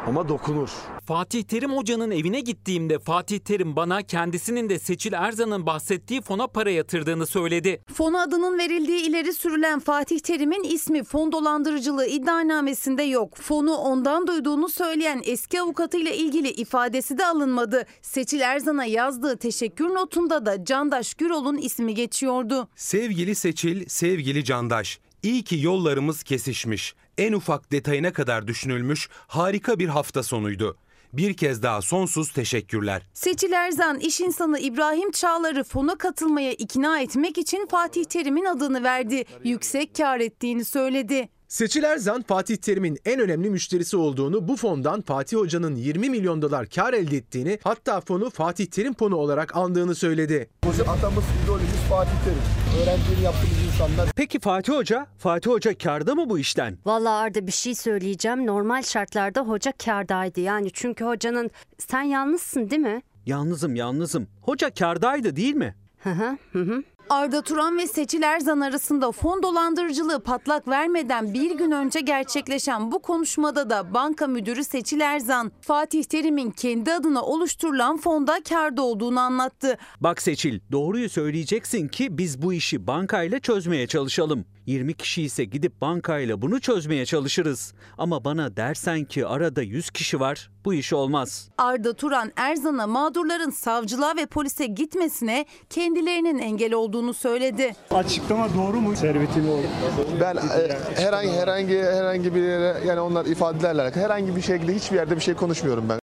ama dokunur. Fatih Terim Hoca'nın evine gittiğimde Fatih Terim bana kendisinin de Seçil Erzan'ın bahsettiği fona para yatırdığını söyledi. Fon adının verildiği ileri sürülen Fatih Terim'in ismi fon dolandırıcılığı iddianamesinde yok. Fonu ondan duyduğunu söyleyen eski avukatıyla ilgili ifadesi de alınmadı. Seçil Erzan'a yazdığı teşekkür notunda da Candaş Gürol'un ismi geçiyordu. Sevgili Seçil, sevgili Candaş. İyi ki yollarımız kesişmiş. En ufak detayına kadar düşünülmüş harika bir hafta sonuydu. Bir kez daha sonsuz teşekkürler. Seçil Erzan iş insanı İbrahim Çağlar'ı fona katılmaya ikna etmek için Fatih Terim'in adını verdi. Yüksek kar ettiğini söyledi. Seçil Erzan Fatih Terim'in en önemli müşterisi olduğunu, bu fondan Fatih Hoca'nın 20 milyon dolar kar elde ettiğini, hatta fonu Fatih Terim fonu olarak andığını söyledi. Atamız, idolümüz Fatih Terim. Öğrenciliğini yaptığımız insanlar. Peki Fatih Hoca? Fatih Hoca karda mı bu işten? Vallahi Arda bir şey söyleyeceğim. Normal şartlarda hoca kardaydı. Yani çünkü hocanın sen yalnızsın değil mi? Yalnızım yalnızım. Hoca kardaydı değil mi? Hı hı hı. Arda Turan ve Seçil Erzan arasında fon dolandırıcılığı patlak vermeden bir gün önce gerçekleşen bu konuşmada da banka müdürü Seçil Erzan, Fatih Terim'in kendi adına oluşturulan fonda karda olduğunu anlattı. Bak Seçil, doğruyu söyleyeceksin ki biz bu işi bankayla çözmeye çalışalım. 20 kişi ise gidip bankayla bunu çözmeye çalışırız. Ama bana dersen ki arada 100 kişi var, bu iş olmaz. Arda Turan Erzan'a mağdurların savcılığa ve polise gitmesine kendilerinin engel olduğunu söyledi. Açıklama doğru mu? Servetimi oldu. Ben e, herhangi herhangi herhangi bir yere yani onlar ifadelerle alakalı herhangi bir şekilde hiçbir yerde bir şey konuşmuyorum ben.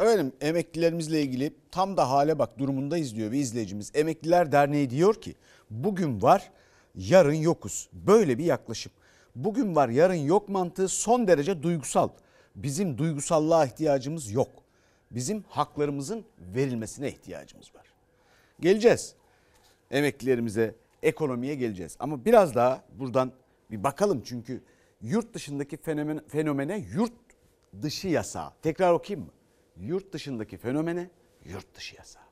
Efendim emeklilerimizle ilgili tam da hale bak durumundayız diyor bir izleyicimiz. Emekliler Derneği diyor ki bugün var yarın yokuz. Böyle bir yaklaşım. Bugün var yarın yok mantığı son derece duygusal. Bizim duygusallığa ihtiyacımız yok. Bizim haklarımızın verilmesine ihtiyacımız var. Geleceğiz. Emeklilerimize, ekonomiye geleceğiz. Ama biraz daha buradan bir bakalım çünkü yurt dışındaki fenomen, fenomene yurt dışı yasağı. Tekrar okuyayım mı? Yurt dışındaki fenomene yurt dışı yasağı.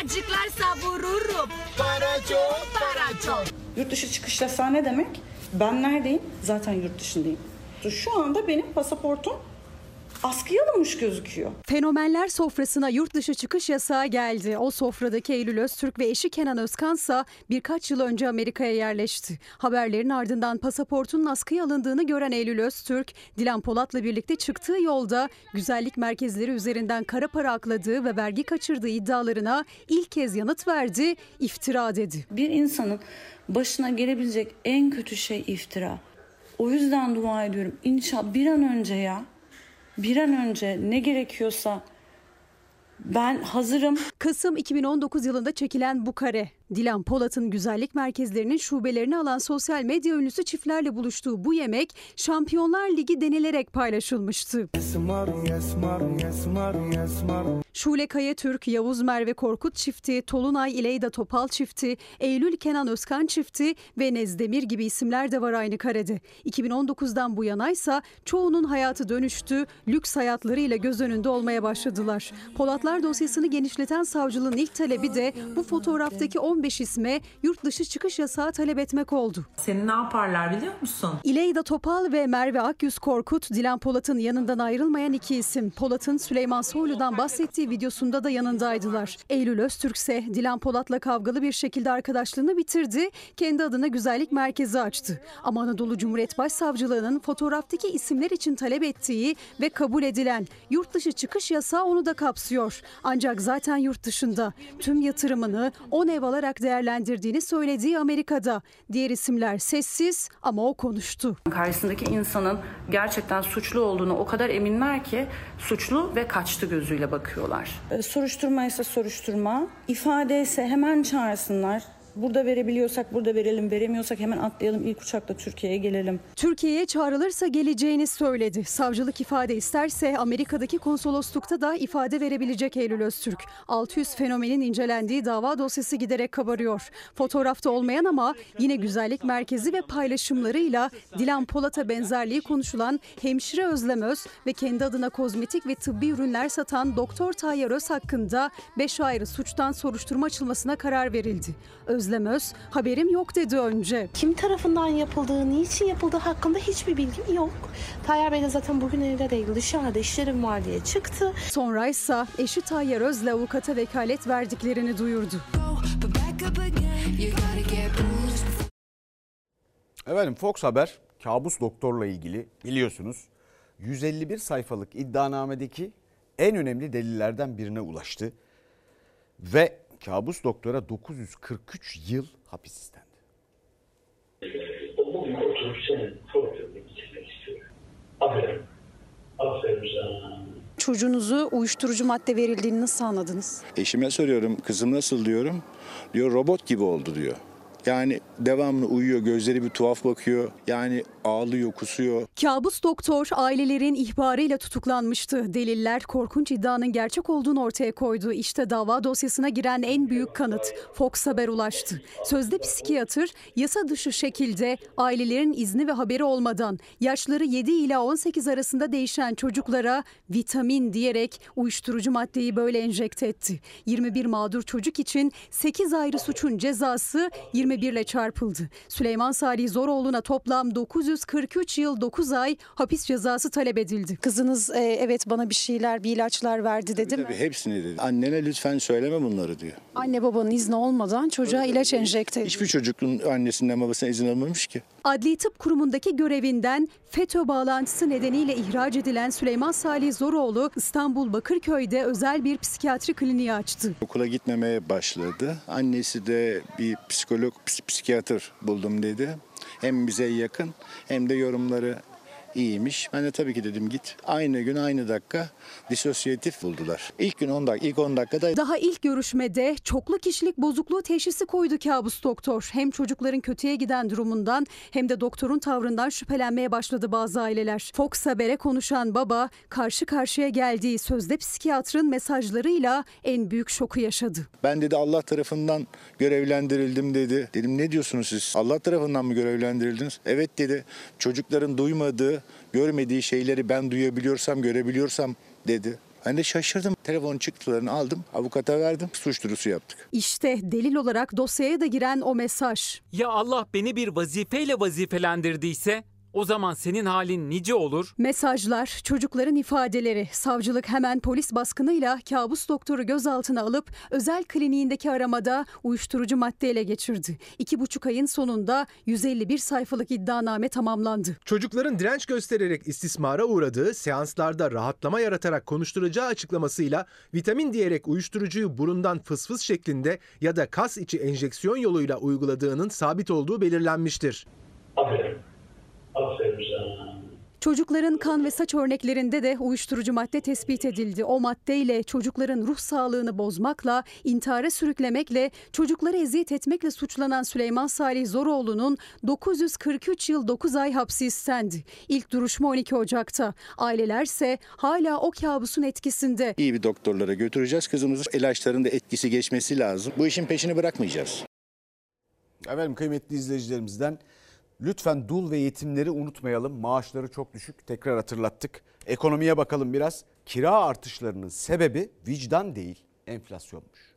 Paracıklar savururum. Para çok, para çok. Yurt dışı çıkış yasağı ne demek? Ben neredeyim? Zaten yurt dışındayım. Şu anda benim pasaportum askıya alınmış gözüküyor. Fenomenler sofrasına yurt dışı çıkış yasağı geldi. O sofradaki Eylül Öztürk ve eşi Kenan Özkansa birkaç yıl önce Amerika'ya yerleşti. Haberlerin ardından pasaportunun askıya alındığını gören Eylül Öztürk, Dilan Polat'la birlikte çıktığı yolda güzellik merkezleri üzerinden kara para akladığı ve vergi kaçırdığı iddialarına ilk kez yanıt verdi, iftira dedi. Bir insanın başına gelebilecek en kötü şey iftira. O yüzden dua ediyorum. İnşallah bir an önce ya bir an önce ne gerekiyorsa ben hazırım. Kasım 2019 yılında çekilen bu kare. Dilan Polat'ın güzellik merkezlerinin şubelerini alan sosyal medya ünlüsü çiftlerle buluştuğu bu yemek Şampiyonlar Ligi denilerek paylaşılmıştı. Şule Kaya Türk, Yavuz Merve Korkut çifti, Tolunay İleyda Topal çifti, Eylül Kenan Özkan çifti ve Nezdemir gibi isimler de var aynı karede. 2019'dan bu yana ise çoğunun hayatı dönüştü, lüks hayatlarıyla göz önünde olmaya başladılar. Polatlar dosyasını genişleten savcılığın ilk talebi de bu fotoğraftaki 15 isme yurt dışı çıkış yasağı talep etmek oldu. Seni ne yaparlar biliyor musun? İleyda Topal ve Merve Akyüz Korkut, Dilan Polat'ın yanından ayrılmayan iki isim. Polat'ın Süleyman Soylu'dan bahsettiği videosunda da yanındaydılar. Eylül Öztürk ise Dilan Polat'la kavgalı bir şekilde arkadaşlığını bitirdi. Kendi adına güzellik merkezi açtı. Ama Anadolu Cumhuriyet Başsavcılığı'nın fotoğraftaki isimler için talep ettiği ve kabul edilen yurt dışı çıkış yasağı onu da kapsıyor. Ancak zaten yurt dışında tüm yatırımını 10 ev alarak değerlendirdiğini söylediği Amerika'da. Diğer isimler sessiz ama o konuştu. Karşısındaki insanın gerçekten suçlu olduğunu o kadar eminler ki suçlu ve kaçtı gözüyle bakıyorlar. Soruşturma ise soruşturma, ifade ise hemen çağırsınlar. Burada verebiliyorsak burada verelim, veremiyorsak hemen atlayalım ilk uçakla Türkiye'ye gelelim. Türkiye'ye çağrılırsa geleceğini söyledi. Savcılık ifade isterse Amerika'daki konsoloslukta da ifade verebilecek Eylül Öztürk. 600 fenomenin incelendiği dava dosyası giderek kabarıyor. Fotoğrafta olmayan ama yine güzellik merkezi ve paylaşımlarıyla Dilan Polat'a benzerliği konuşulan hemşire Özlem Öz ve kendi adına kozmetik ve tıbbi ürünler satan Doktor Tayyar Öz hakkında 5 ayrı suçtan soruşturma açılmasına karar verildi. Özlem Öz haberim yok dedi önce. Kim tarafından yapıldığı, niçin yapıldığı hakkında hiçbir bilgim yok. Tayyar Bey de zaten bugün evde değil dışarıda işlerim var diye çıktı. Sonra ise eşi Tayyar Öz'le avukata vekalet verdiklerini duyurdu. Efendim Fox Haber kabus doktorla ilgili biliyorsunuz 151 sayfalık iddianamedeki en önemli delillerden birine ulaştı. Ve kabus doktora 943 yıl hapis istendi. Bugün oturup senin problemini bitirmek istiyorum. Aferin. Aferin sana. Çocuğunuzu uyuşturucu madde verildiğini nasıl anladınız? Eşime soruyorum kızım nasıl diyorum. Diyor robot gibi oldu diyor. Yani devamlı uyuyor gözleri bir tuhaf bakıyor. Yani ağlıyor, kusuyor. Kabus doktor ailelerin ihbarıyla tutuklanmıştı. Deliller korkunç iddianın gerçek olduğunu ortaya koydu. İşte dava dosyasına giren en büyük kanıt. Fox Haber ulaştı. Sözde psikiyatr yasa dışı şekilde ailelerin izni ve haberi olmadan yaşları 7 ila 18 arasında değişen çocuklara vitamin diyerek uyuşturucu maddeyi böyle enjekte etti. 21 mağdur çocuk için 8 ayrı suçun cezası 21 ile çarpıldı. Süleyman Salih Zoroğlu'na toplam 943 yıl 9 ay hapis cezası talep edildi. Kızınız evet bana bir şeyler, bir ilaçlar verdi dedi Tabii hepsini dedi. Annene lütfen söyleme bunları diyor. Anne babanın izni olmadan çocuğa ilaç enjekte Hiçbir çocuğun annesinden babasına izin almamış ki. Adli Tıp Kurumu'ndaki görevinden FETÖ bağlantısı nedeniyle ihraç edilen Süleyman Salih Zoroğlu İstanbul Bakırköy'de özel bir psikiyatri kliniği açtı. Okula gitmemeye başladı. Annesi de bir psikolog, ps- psikiyatr buldum dedi. Hem bize yakın hem de yorumları iyiymiş. Ben de tabii ki dedim git. Aynı gün aynı dakika disosyatif buldular. İlk gün 10 dakika, ilk 10 dakikada Daha ilk görüşmede çoklu kişilik bozukluğu teşhisi koydu kabus doktor. Hem çocukların kötüye giden durumundan hem de doktorun tavrından şüphelenmeye başladı bazı aileler. Fox Haber'e konuşan baba karşı karşıya geldiği sözde psikiyatrın mesajlarıyla en büyük şoku yaşadı. ben dedi Allah tarafından görevlendirildim dedi. Dedim ne diyorsunuz siz? Allah tarafından mı görevlendirildiniz? Evet dedi. Çocukların duymadığı, görmediği şeyleri ben duyabiliyorsam, görebiliyorsam dedi. Ben de şaşırdım. Telefon çıktılarını aldım, avukata verdim, suç duyurusu yaptık. İşte delil olarak dosyaya da giren o mesaj. Ya Allah beni bir vazifeyle vazifelendirdiyse o zaman senin halin nice olur? Mesajlar, çocukların ifadeleri. Savcılık hemen polis baskınıyla kabus doktoru gözaltına alıp özel kliniğindeki aramada uyuşturucu madde ele geçirdi. İki buçuk ayın sonunda 151 sayfalık iddianame tamamlandı. Çocukların direnç göstererek istismara uğradığı, seanslarda rahatlama yaratarak konuşturacağı açıklamasıyla vitamin diyerek uyuşturucuyu burundan fısfıs şeklinde ya da kas içi enjeksiyon yoluyla uyguladığının sabit olduğu belirlenmiştir. Aferin. Aferin sana. Çocukların kan ve saç örneklerinde de uyuşturucu madde tespit edildi. O maddeyle çocukların ruh sağlığını bozmakla, intihara sürüklemekle, çocuklara eziyet etmekle suçlanan Süleyman Salih Zoroğlu'nun 943 yıl 9 ay hapsi istendi. İlk duruşma 12 Ocak'ta. Ailelerse hala o kabusun etkisinde. İyi bir doktorlara götüreceğiz. Kızımızın ilaçların da etkisi geçmesi lazım. Bu işin peşini bırakmayacağız. Efendim kıymetli izleyicilerimizden lütfen dul ve yetimleri unutmayalım. Maaşları çok düşük. Tekrar hatırlattık. Ekonomiye bakalım biraz. Kira artışlarının sebebi vicdan değil, enflasyonmuş.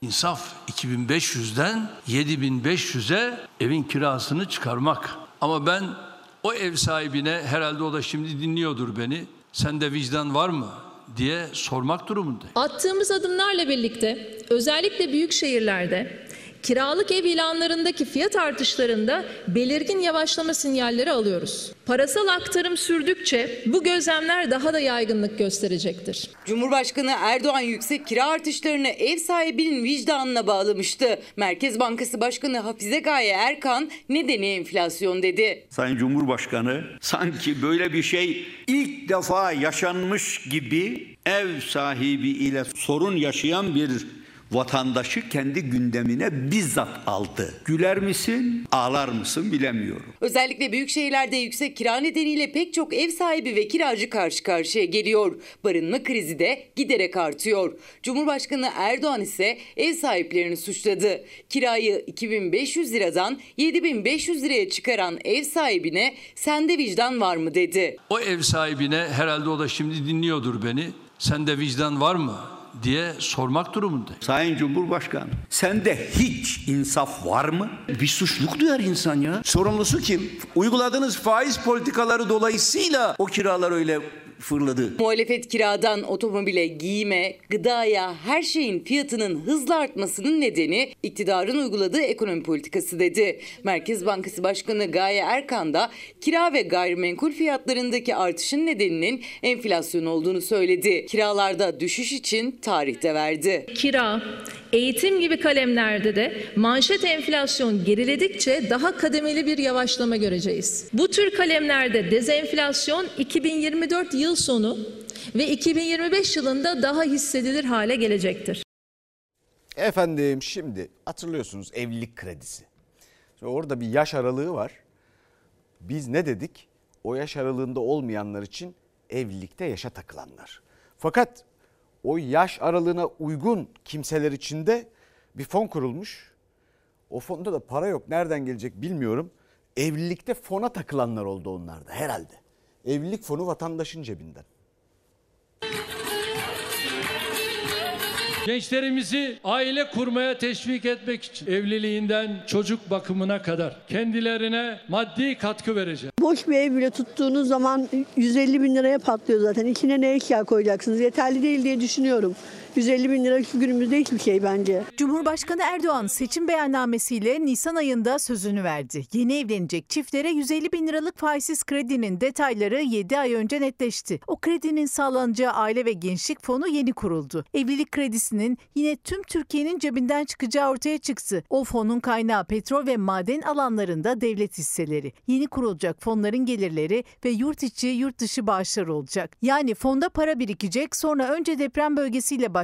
İnsaf 2500'den 7500'e evin kirasını çıkarmak. Ama ben o ev sahibine herhalde o da şimdi dinliyordur beni. Sende vicdan var mı diye sormak durumundayım. Attığımız adımlarla birlikte özellikle büyük şehirlerde kiralık ev ilanlarındaki fiyat artışlarında belirgin yavaşlama sinyalleri alıyoruz. Parasal aktarım sürdükçe bu gözlemler daha da yaygınlık gösterecektir. Cumhurbaşkanı Erdoğan yüksek kira artışlarını ev sahibinin vicdanına bağlamıştı. Merkez Bankası Başkanı Hafize Gaye Erkan nedeni enflasyon dedi. Sayın Cumhurbaşkanı sanki böyle bir şey ilk defa yaşanmış gibi ev sahibi ile sorun yaşayan bir vatandaşı kendi gündemine bizzat aldı. Güler misin, ağlar mısın bilemiyorum. Özellikle büyük şehirlerde yüksek kira nedeniyle pek çok ev sahibi ve kiracı karşı karşıya geliyor. Barınma krizi de giderek artıyor. Cumhurbaşkanı Erdoğan ise ev sahiplerini suçladı. Kirayı 2500 liradan 7500 liraya çıkaran ev sahibine sende vicdan var mı dedi. O ev sahibine herhalde o da şimdi dinliyordur beni. Sende vicdan var mı diye sormak durumundayım. Sayın Cumhurbaşkanı, sende hiç insaf var mı? Bir suçluluk duyar insan ya. Sorumlusu kim? Uyguladığınız faiz politikaları dolayısıyla o kiralar öyle fırladı. Muhalefet kiradan otomobile, giyime, gıdaya her şeyin fiyatının hızla artmasının nedeni iktidarın uyguladığı ekonomi politikası dedi. Merkez Bankası Başkanı Gaye Erkan da kira ve gayrimenkul fiyatlarındaki artışın nedeninin enflasyon olduğunu söyledi. Kiralarda düşüş için tarihte verdi. Kira, eğitim gibi kalemlerde de manşet enflasyon geriledikçe daha kademeli bir yavaşlama göreceğiz. Bu tür kalemlerde dezenflasyon 2024 yıl sonu ve 2025 yılında daha hissedilir hale gelecektir. Efendim şimdi hatırlıyorsunuz evlilik kredisi. Şimdi orada bir yaş aralığı var. Biz ne dedik? O yaş aralığında olmayanlar için evlilikte yaşa takılanlar. Fakat o yaş aralığına uygun kimseler için de bir fon kurulmuş. O fonda da para yok. Nereden gelecek bilmiyorum. Evlilikte fona takılanlar oldu onlarda herhalde. Evlilik fonu vatandaşın cebinden. Gençlerimizi aile kurmaya teşvik etmek için evliliğinden çocuk bakımına kadar kendilerine maddi katkı vereceğiz. Boş bir ev bile tuttuğunuz zaman 150 bin liraya patlıyor zaten. İçine ne eşya koyacaksınız? Yeterli değil diye düşünüyorum. 150 bin lira şu günümüzde hiçbir şey bence. Cumhurbaşkanı Erdoğan seçim beyannamesiyle Nisan ayında sözünü verdi. Yeni evlenecek çiftlere 150 bin liralık faizsiz kredinin detayları 7 ay önce netleşti. O kredinin sağlanacağı aile ve gençlik fonu yeni kuruldu. Evlilik kredisinin yine tüm Türkiye'nin cebinden çıkacağı ortaya çıktı. O fonun kaynağı petrol ve maden alanlarında devlet hisseleri. Yeni kurulacak fonların gelirleri ve yurt içi yurt dışı bağışlar olacak. Yani fonda para birikecek sonra önce deprem bölgesiyle başlayacak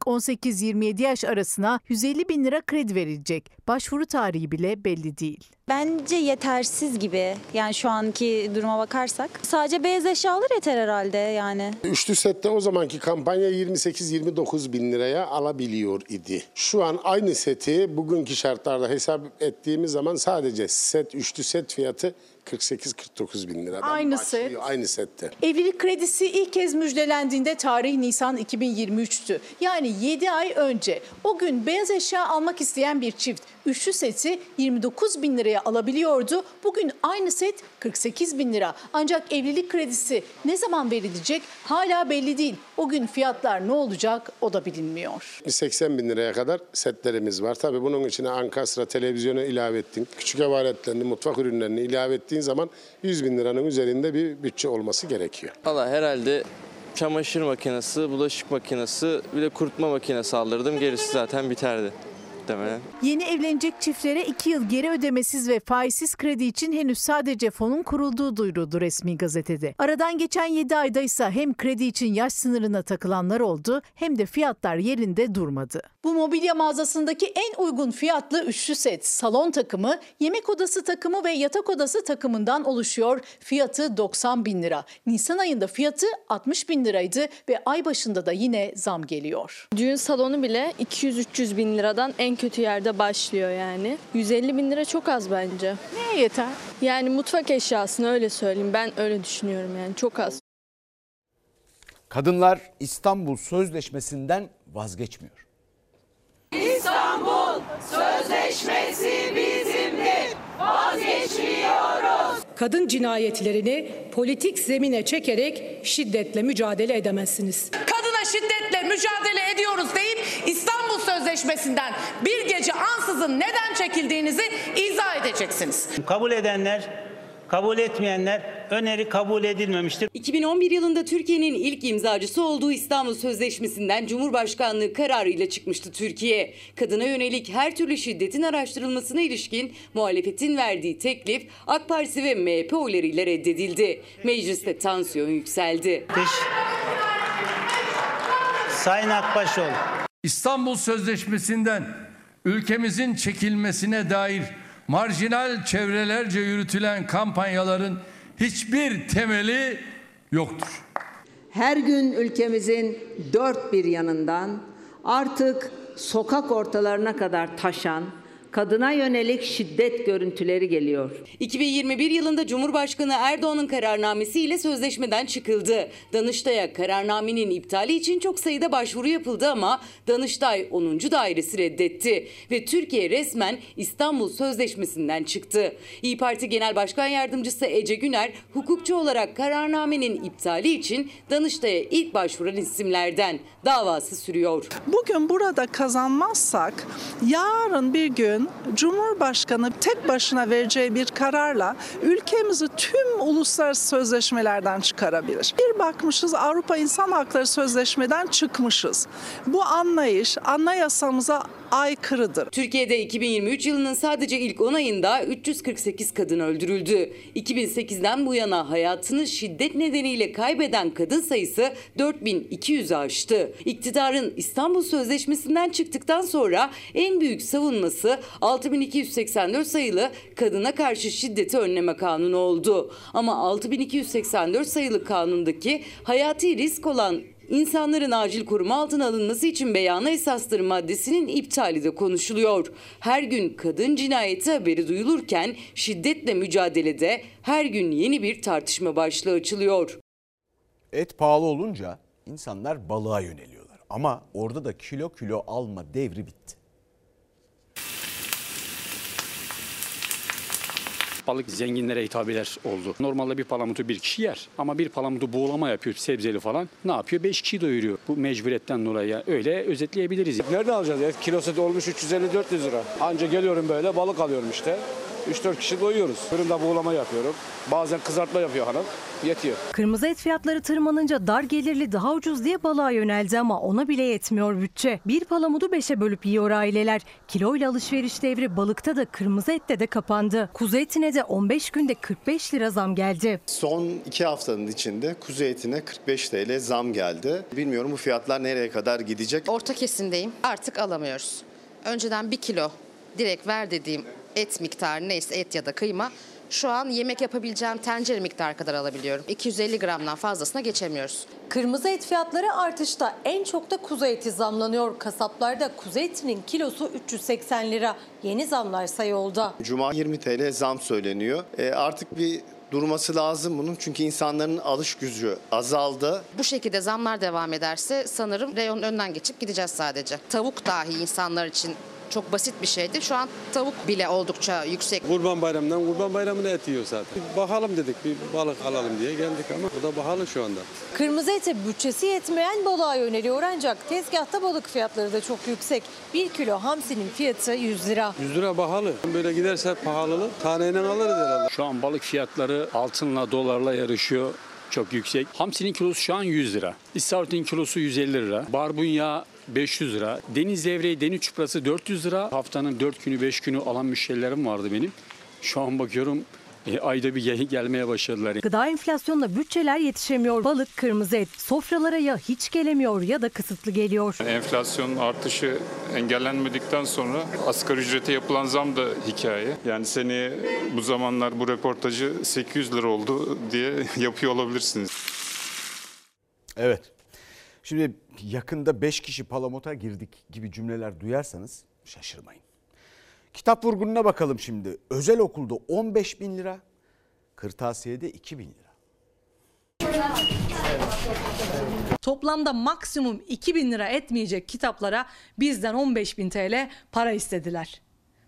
18-27 yaş arasına 150 bin lira kredi verilecek. Başvuru tarihi bile belli değil. Bence yetersiz gibi. Yani şu anki duruma bakarsak. Sadece beyaz eşyalar yeter herhalde yani. Üçlü sette o zamanki kampanya 28-29 bin liraya alabiliyor idi. Şu an aynı seti bugünkü şartlarda hesap ettiğimiz zaman sadece set, üçlü set fiyatı 48-49 bin liradan Aynı başlıyor. set. Aynı sette. Evlilik kredisi ilk kez müjdelendiğinde tarih Nisan 2023'tü. Yani 7 ay önce. O gün beyaz eşya almak isteyen bir çift üçlü seti 29 bin liraya alabiliyordu. Bugün aynı set 48 bin lira. Ancak evlilik kredisi ne zaman verilecek hala belli değil. O gün fiyatlar ne olacak o da bilinmiyor. 80 bin liraya kadar setlerimiz var. Tabii bunun içine ankastra, televizyonu ilave ettin. Küçük ev aletlerini, mutfak ürünlerini ilave ettiğin zaman 100 bin liranın üzerinde bir bütçe olması gerekiyor. Valla herhalde çamaşır makinesi, bulaşık makinesi, bir de kurutma makinesi alırdım. Gerisi zaten biterdi muhtemelen. Yeni evlenecek çiftlere 2 yıl geri ödemesiz ve faizsiz kredi için henüz sadece fonun kurulduğu duyuruldu resmi gazetede. Aradan geçen 7 ayda ise hem kredi için yaş sınırına takılanlar oldu hem de fiyatlar yerinde durmadı. Bu mobilya mağazasındaki en uygun fiyatlı üçlü set, salon takımı, yemek odası takımı ve yatak odası takımından oluşuyor. Fiyatı 90 bin lira. Nisan ayında fiyatı 60 bin liraydı ve ay başında da yine zam geliyor. Düğün salonu bile 200-300 bin liradan en kötü yerde başlıyor yani. 150 bin lira çok az bence. Neye yeter? Yani mutfak eşyasını öyle söyleyeyim. Ben öyle düşünüyorum yani çok az. Kadınlar İstanbul Sözleşmesi'nden vazgeçmiyor. İstanbul Sözleşmesi bizimdir. Vazgeçmiyoruz. Kadın cinayetlerini politik zemine çekerek şiddetle mücadele edemezsiniz. Kadına şiddetle mücadele ediyoruz deyip İstanbul Sözleşmesi'nden bir gece ansızın neden çekildiğinizi izah edeceksiniz. Kabul edenler, kabul etmeyenler öneri kabul edilmemiştir. 2011 yılında Türkiye'nin ilk imzacısı olduğu İstanbul Sözleşmesi'nden Cumhurbaşkanlığı kararıyla çıkmıştı Türkiye. Kadına yönelik her türlü şiddetin araştırılmasına ilişkin muhalefetin verdiği teklif AK Parti ve MHP oylarıyla reddedildi. Mecliste tansiyon yükseldi. Sayın Akbaşoğlu. İstanbul Sözleşmesi'nden ülkemizin çekilmesine dair marjinal çevrelerce yürütülen kampanyaların hiçbir temeli yoktur. Her gün ülkemizin dört bir yanından artık sokak ortalarına kadar taşan kadına yönelik şiddet görüntüleri geliyor. 2021 yılında Cumhurbaşkanı Erdoğan'ın kararnamesiyle sözleşmeden çıkıldı. Danıştay'a kararnamenin iptali için çok sayıda başvuru yapıldı ama Danıştay 10. dairesi reddetti ve Türkiye resmen İstanbul Sözleşmesi'nden çıktı. İyi Parti Genel Başkan Yardımcısı Ece Güner hukukçu olarak kararnamenin iptali için Danıştay'a ilk başvuran isimlerden davası sürüyor. Bugün burada kazanmazsak yarın bir gün Cumhurbaşkanı tek başına vereceği bir kararla ülkemizi tüm uluslararası sözleşmelerden çıkarabilir. Bir bakmışız Avrupa İnsan Hakları Sözleşmeden çıkmışız. Bu anlayış anayasamıza aykırıdır. Türkiye'de 2023 yılının sadece ilk 10 ayında 348 kadın öldürüldü. 2008'den bu yana hayatını şiddet nedeniyle kaybeden kadın sayısı 4200'ü aştı. İktidarın İstanbul Sözleşmesi'nden çıktıktan sonra en büyük savunması 6284 sayılı kadına karşı şiddeti önleme kanunu oldu. Ama 6284 sayılı kanundaki hayati risk olan İnsanların acil koruma altına alınması için beyana esastır maddesinin iptali de konuşuluyor. Her gün kadın cinayeti haberi duyulurken şiddetle mücadelede her gün yeni bir tartışma başlığı açılıyor. Et pahalı olunca insanlar balığa yöneliyorlar. Ama orada da kilo kilo alma devri bitti. Balık zenginlere hitap eder oldu. Normalde bir palamutu bir kişi yer ama bir palamutu buğulama yapıyor sebzeli falan. Ne yapıyor? Beş kişiyi doyuruyor. Bu mecburiyetten dolayı öyle özetleyebiliriz. Nereden alacağız? Et kilosu olmuş 350-400 lira. Anca geliyorum böyle balık alıyorum işte. 3-4 kişi doyuyoruz. Fırında buğulama yapıyorum. Bazen kızartma yapıyor hanım. Yetiyor. Kırmızı et fiyatları tırmanınca dar gelirli daha ucuz diye balığa yöneldi ama ona bile yetmiyor bütçe. Bir palamudu beşe bölüp yiyor aileler. Kiloyla alışveriş devri balıkta da kırmızı ette de kapandı. Kuzu etine de 15 günde 45 lira zam geldi. Son iki haftanın içinde kuzu etine 45 TL zam geldi. Bilmiyorum bu fiyatlar nereye kadar gidecek. Orta kesimdeyim. Artık alamıyoruz. Önceden bir kilo direkt ver dediğim et miktarı neyse et ya da kıyma şu an yemek yapabileceğim tencere miktarı kadar alabiliyorum. 250 gramdan fazlasına geçemiyoruz. Kırmızı et fiyatları artışta en çok da kuzu eti zamlanıyor. Kasaplarda kuzu etinin kilosu 380 lira. Yeni zamlar yolda. Cuma 20 TL zam söyleniyor. E, artık bir durması lazım bunun çünkü insanların alış gücü azaldı. Bu şekilde zamlar devam ederse sanırım reyonun önünden geçip gideceğiz sadece. Tavuk dahi insanlar için çok basit bir şeydi. Şu an tavuk bile oldukça yüksek. Kurban bayramından kurban bayramına et yiyor zaten. Bir bakalım dedik bir balık alalım diye geldik ama bu da pahalı şu anda. Kırmızı ete bütçesi yetmeyen balığa yöneliyor ancak tezgahta balık fiyatları da çok yüksek. 1 kilo hamsinin fiyatı 100 lira. 100 lira pahalı. Böyle giderse pahalılık taneyle alırız herhalde. Şu an balık fiyatları altınla dolarla yarışıyor. Çok yüksek. Hamsinin kilosu şu an 100 lira. İstavritin kilosu 150 lira. Barbunya 500 lira. Deniz levreği, deniz çuprası 400 lira. Haftanın 4 günü 5 günü alan müşterilerim vardı benim. Şu an bakıyorum e, ayda bir gel- gelmeye başladılar. Gıda enflasyonla bütçeler yetişemiyor. Balık, kırmızı et sofralara ya hiç gelemiyor ya da kısıtlı geliyor. Enflasyon artışı engellenmedikten sonra asgari ücrete yapılan zam da hikaye. Yani seni bu zamanlar bu reportajı 800 lira oldu diye yapıyor olabilirsiniz. Evet. Şimdi yakında 5 kişi palamota girdik gibi cümleler duyarsanız şaşırmayın. Kitap vurgununa bakalım şimdi. Özel okulda 15 bin lira, kırtasiyede 2 bin lira. Toplamda maksimum 2000 lira etmeyecek kitaplara bizden 15.000 TL para istediler.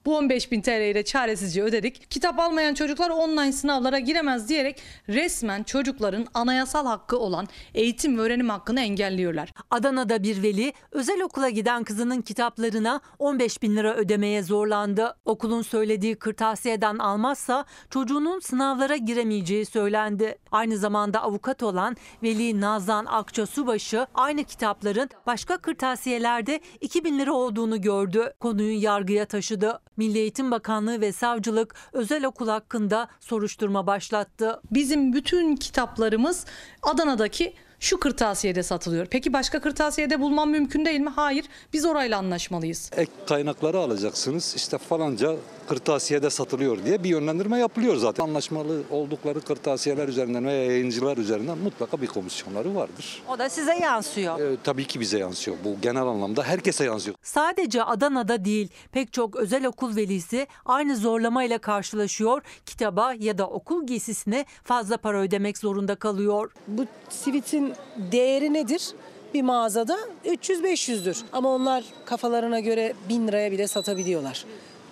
Bu 15.000 TL'yi de çaresizce ödedik. Kitap almayan çocuklar online sınavlara giremez diyerek resmen çocukların anayasal hakkı olan eğitim ve öğrenim hakkını engelliyorlar. Adana'da bir veli özel okula giden kızının kitaplarına 15 bin lira ödemeye zorlandı. Okulun söylediği kırtasiyeden almazsa çocuğunun sınavlara giremeyeceği söylendi. Aynı zamanda avukat olan Veli Nazan Akça Subaşı aynı kitapların başka kırtasiyelerde 2 bin lira olduğunu gördü. Konuyu yargıya taşıdı. Milli Eğitim Bakanlığı ve savcılık özel okul hakkında soruşturma başlattı. Bizim bütün kitaplarımız Adana'daki şu kırtasiyede satılıyor. Peki başka kırtasiyede bulmam mümkün değil mi? Hayır. Biz orayla anlaşmalıyız. Ek kaynakları alacaksınız. İşte falanca kırtasiyede satılıyor diye bir yönlendirme yapılıyor zaten. Anlaşmalı oldukları kırtasiyeler üzerinden veya yayıncılar üzerinden mutlaka bir komisyonları vardır. O da size yansıyor. Ee, tabii ki bize yansıyor. Bu genel anlamda herkese yansıyor. Sadece Adana'da değil pek çok özel okul velisi aynı zorlamayla karşılaşıyor. Kitaba ya da okul giysisine fazla para ödemek zorunda kalıyor. Bu sivitin değeri nedir? Bir mağazada 300-500'dür. Ama onlar kafalarına göre 1000 liraya bile satabiliyorlar.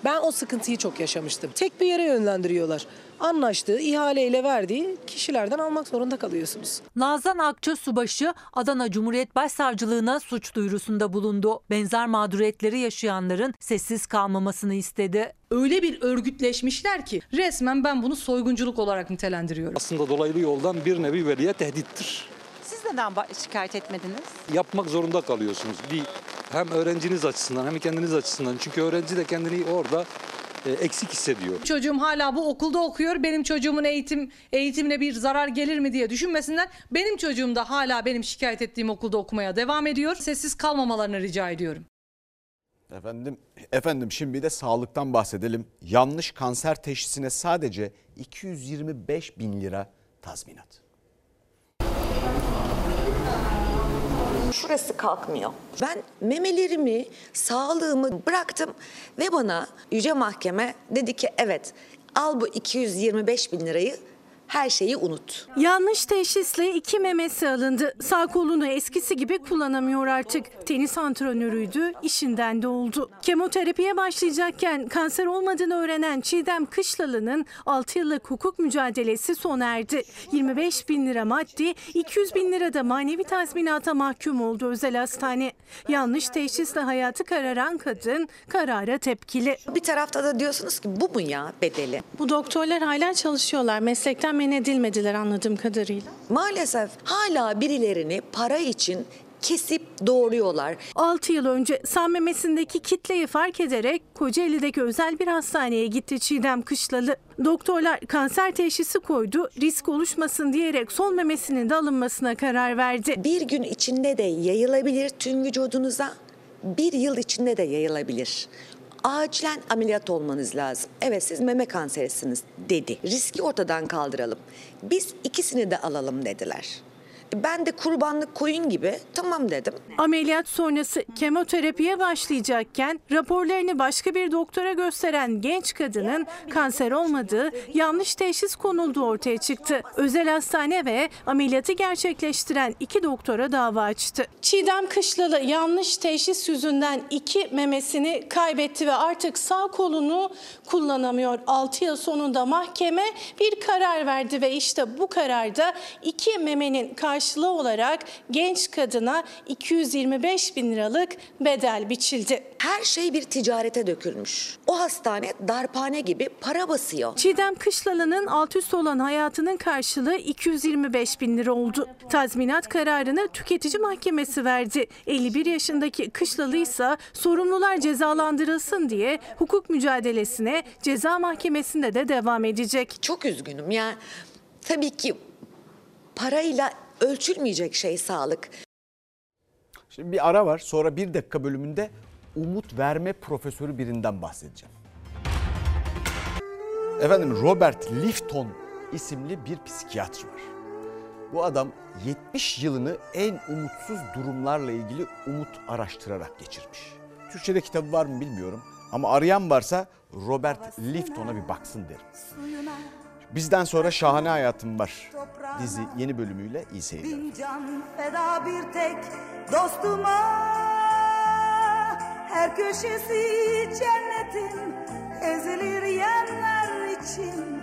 Ben o sıkıntıyı çok yaşamıştım. Tek bir yere yönlendiriyorlar. Anlaştığı, ihaleyle verdiği kişilerden almak zorunda kalıyorsunuz. Nazan Akça Subaşı Adana Cumhuriyet Başsavcılığına suç duyurusunda bulundu. Benzer mağduriyetleri yaşayanların sessiz kalmamasını istedi. Öyle bir örgütleşmişler ki resmen ben bunu soygunculuk olarak nitelendiriyorum. Aslında dolaylı yoldan bir nevi veliye tehdittir. Neden şikayet etmediniz? Yapmak zorunda kalıyorsunuz. Bir Hem öğrenciniz açısından hem kendiniz açısından. Çünkü öğrenci de kendini orada e, eksik hissediyor. Çocuğum hala bu okulda okuyor. Benim çocuğumun eğitim eğitimine bir zarar gelir mi diye düşünmesinler. Benim çocuğum da hala benim şikayet ettiğim okulda okumaya devam ediyor. Sessiz kalmamalarını rica ediyorum. Efendim, efendim şimdi de sağlıktan bahsedelim. Yanlış kanser teşhisine sadece 225 bin lira tazminat. Şurası kalkmıyor. Ben memelerimi, sağlığımı bıraktım ve bana Yüce Mahkeme dedi ki evet al bu 225 bin lirayı her şeyi unut. Yanlış teşhisle iki memesi alındı. Sağ kolunu eskisi gibi kullanamıyor artık. Tenis antrenörüydü, işinden de oldu. Kemoterapiye başlayacakken kanser olmadığını öğrenen Çiğdem Kışlalı'nın 6 yıllık hukuk mücadelesi sona erdi. 25 bin lira maddi, 200 bin lira da manevi tazminata mahkum oldu özel hastane. Yanlış teşhisle hayatı kararan kadın karara tepkili. Bir tarafta da diyorsunuz ki bu mu ya bedeli? Bu doktorlar hala çalışıyorlar. Meslekten men edilmediler anladığım kadarıyla. Maalesef hala birilerini para için kesip doğruyorlar. 6 yıl önce sağ memesindeki kitleyi fark ederek Kocaeli'deki özel bir hastaneye gitti Çiğdem Kışlalı. Doktorlar kanser teşhisi koydu, risk oluşmasın diyerek sol memesinin de alınmasına karar verdi. Bir gün içinde de yayılabilir tüm vücudunuza, bir yıl içinde de yayılabilir. Acilen ameliyat olmanız lazım. Evet siz meme kanserisiniz dedi. Riski ortadan kaldıralım. Biz ikisini de alalım dediler. Ben de kurbanlık koyun gibi tamam dedim. Ameliyat sonrası kemoterapiye başlayacakken raporlarını başka bir doktora gösteren genç kadının kanser olmadığı, yanlış teşhis konulduğu ortaya çıktı. Özel hastane ve ameliyatı gerçekleştiren iki doktora dava açtı. Çiğdem Kışlalı yanlış teşhis yüzünden iki memesini kaybetti ve artık sağ kolunu kullanamıyor. 6 yıl sonunda mahkeme bir karar verdi ve işte bu kararda iki memenin karşılığı olarak genç kadına 225 bin liralık bedel biçildi. Her şey bir ticarete dökülmüş. O hastane darphane gibi para basıyor. Çiğdem Kışlalı'nın alt üst olan hayatının karşılığı 225 bin lira oldu. Tazminat kararını tüketici mahkemesi verdi. 51 yaşındaki Kışlalı ise sorumlular cezalandırılsın diye hukuk mücadelesine ceza mahkemesinde de devam edecek. Çok üzgünüm ya. Tabii ki parayla ölçülmeyecek şey sağlık. Şimdi bir ara var sonra bir dakika bölümünde umut verme profesörü birinden bahsedeceğim. Efendim Robert Lifton isimli bir psikiyatr var. Bu adam 70 yılını en umutsuz durumlarla ilgili umut araştırarak geçirmiş. Türkçe'de kitabı var mı bilmiyorum ama arayan varsa Robert Lifton'a bir baksın derim. Bizden sonra Şahane Hayatım var dizi yeni bölümüyle iyi seyirler. Bin can feda bir tek dostuma Her köşesi cennetin ezilir yerler için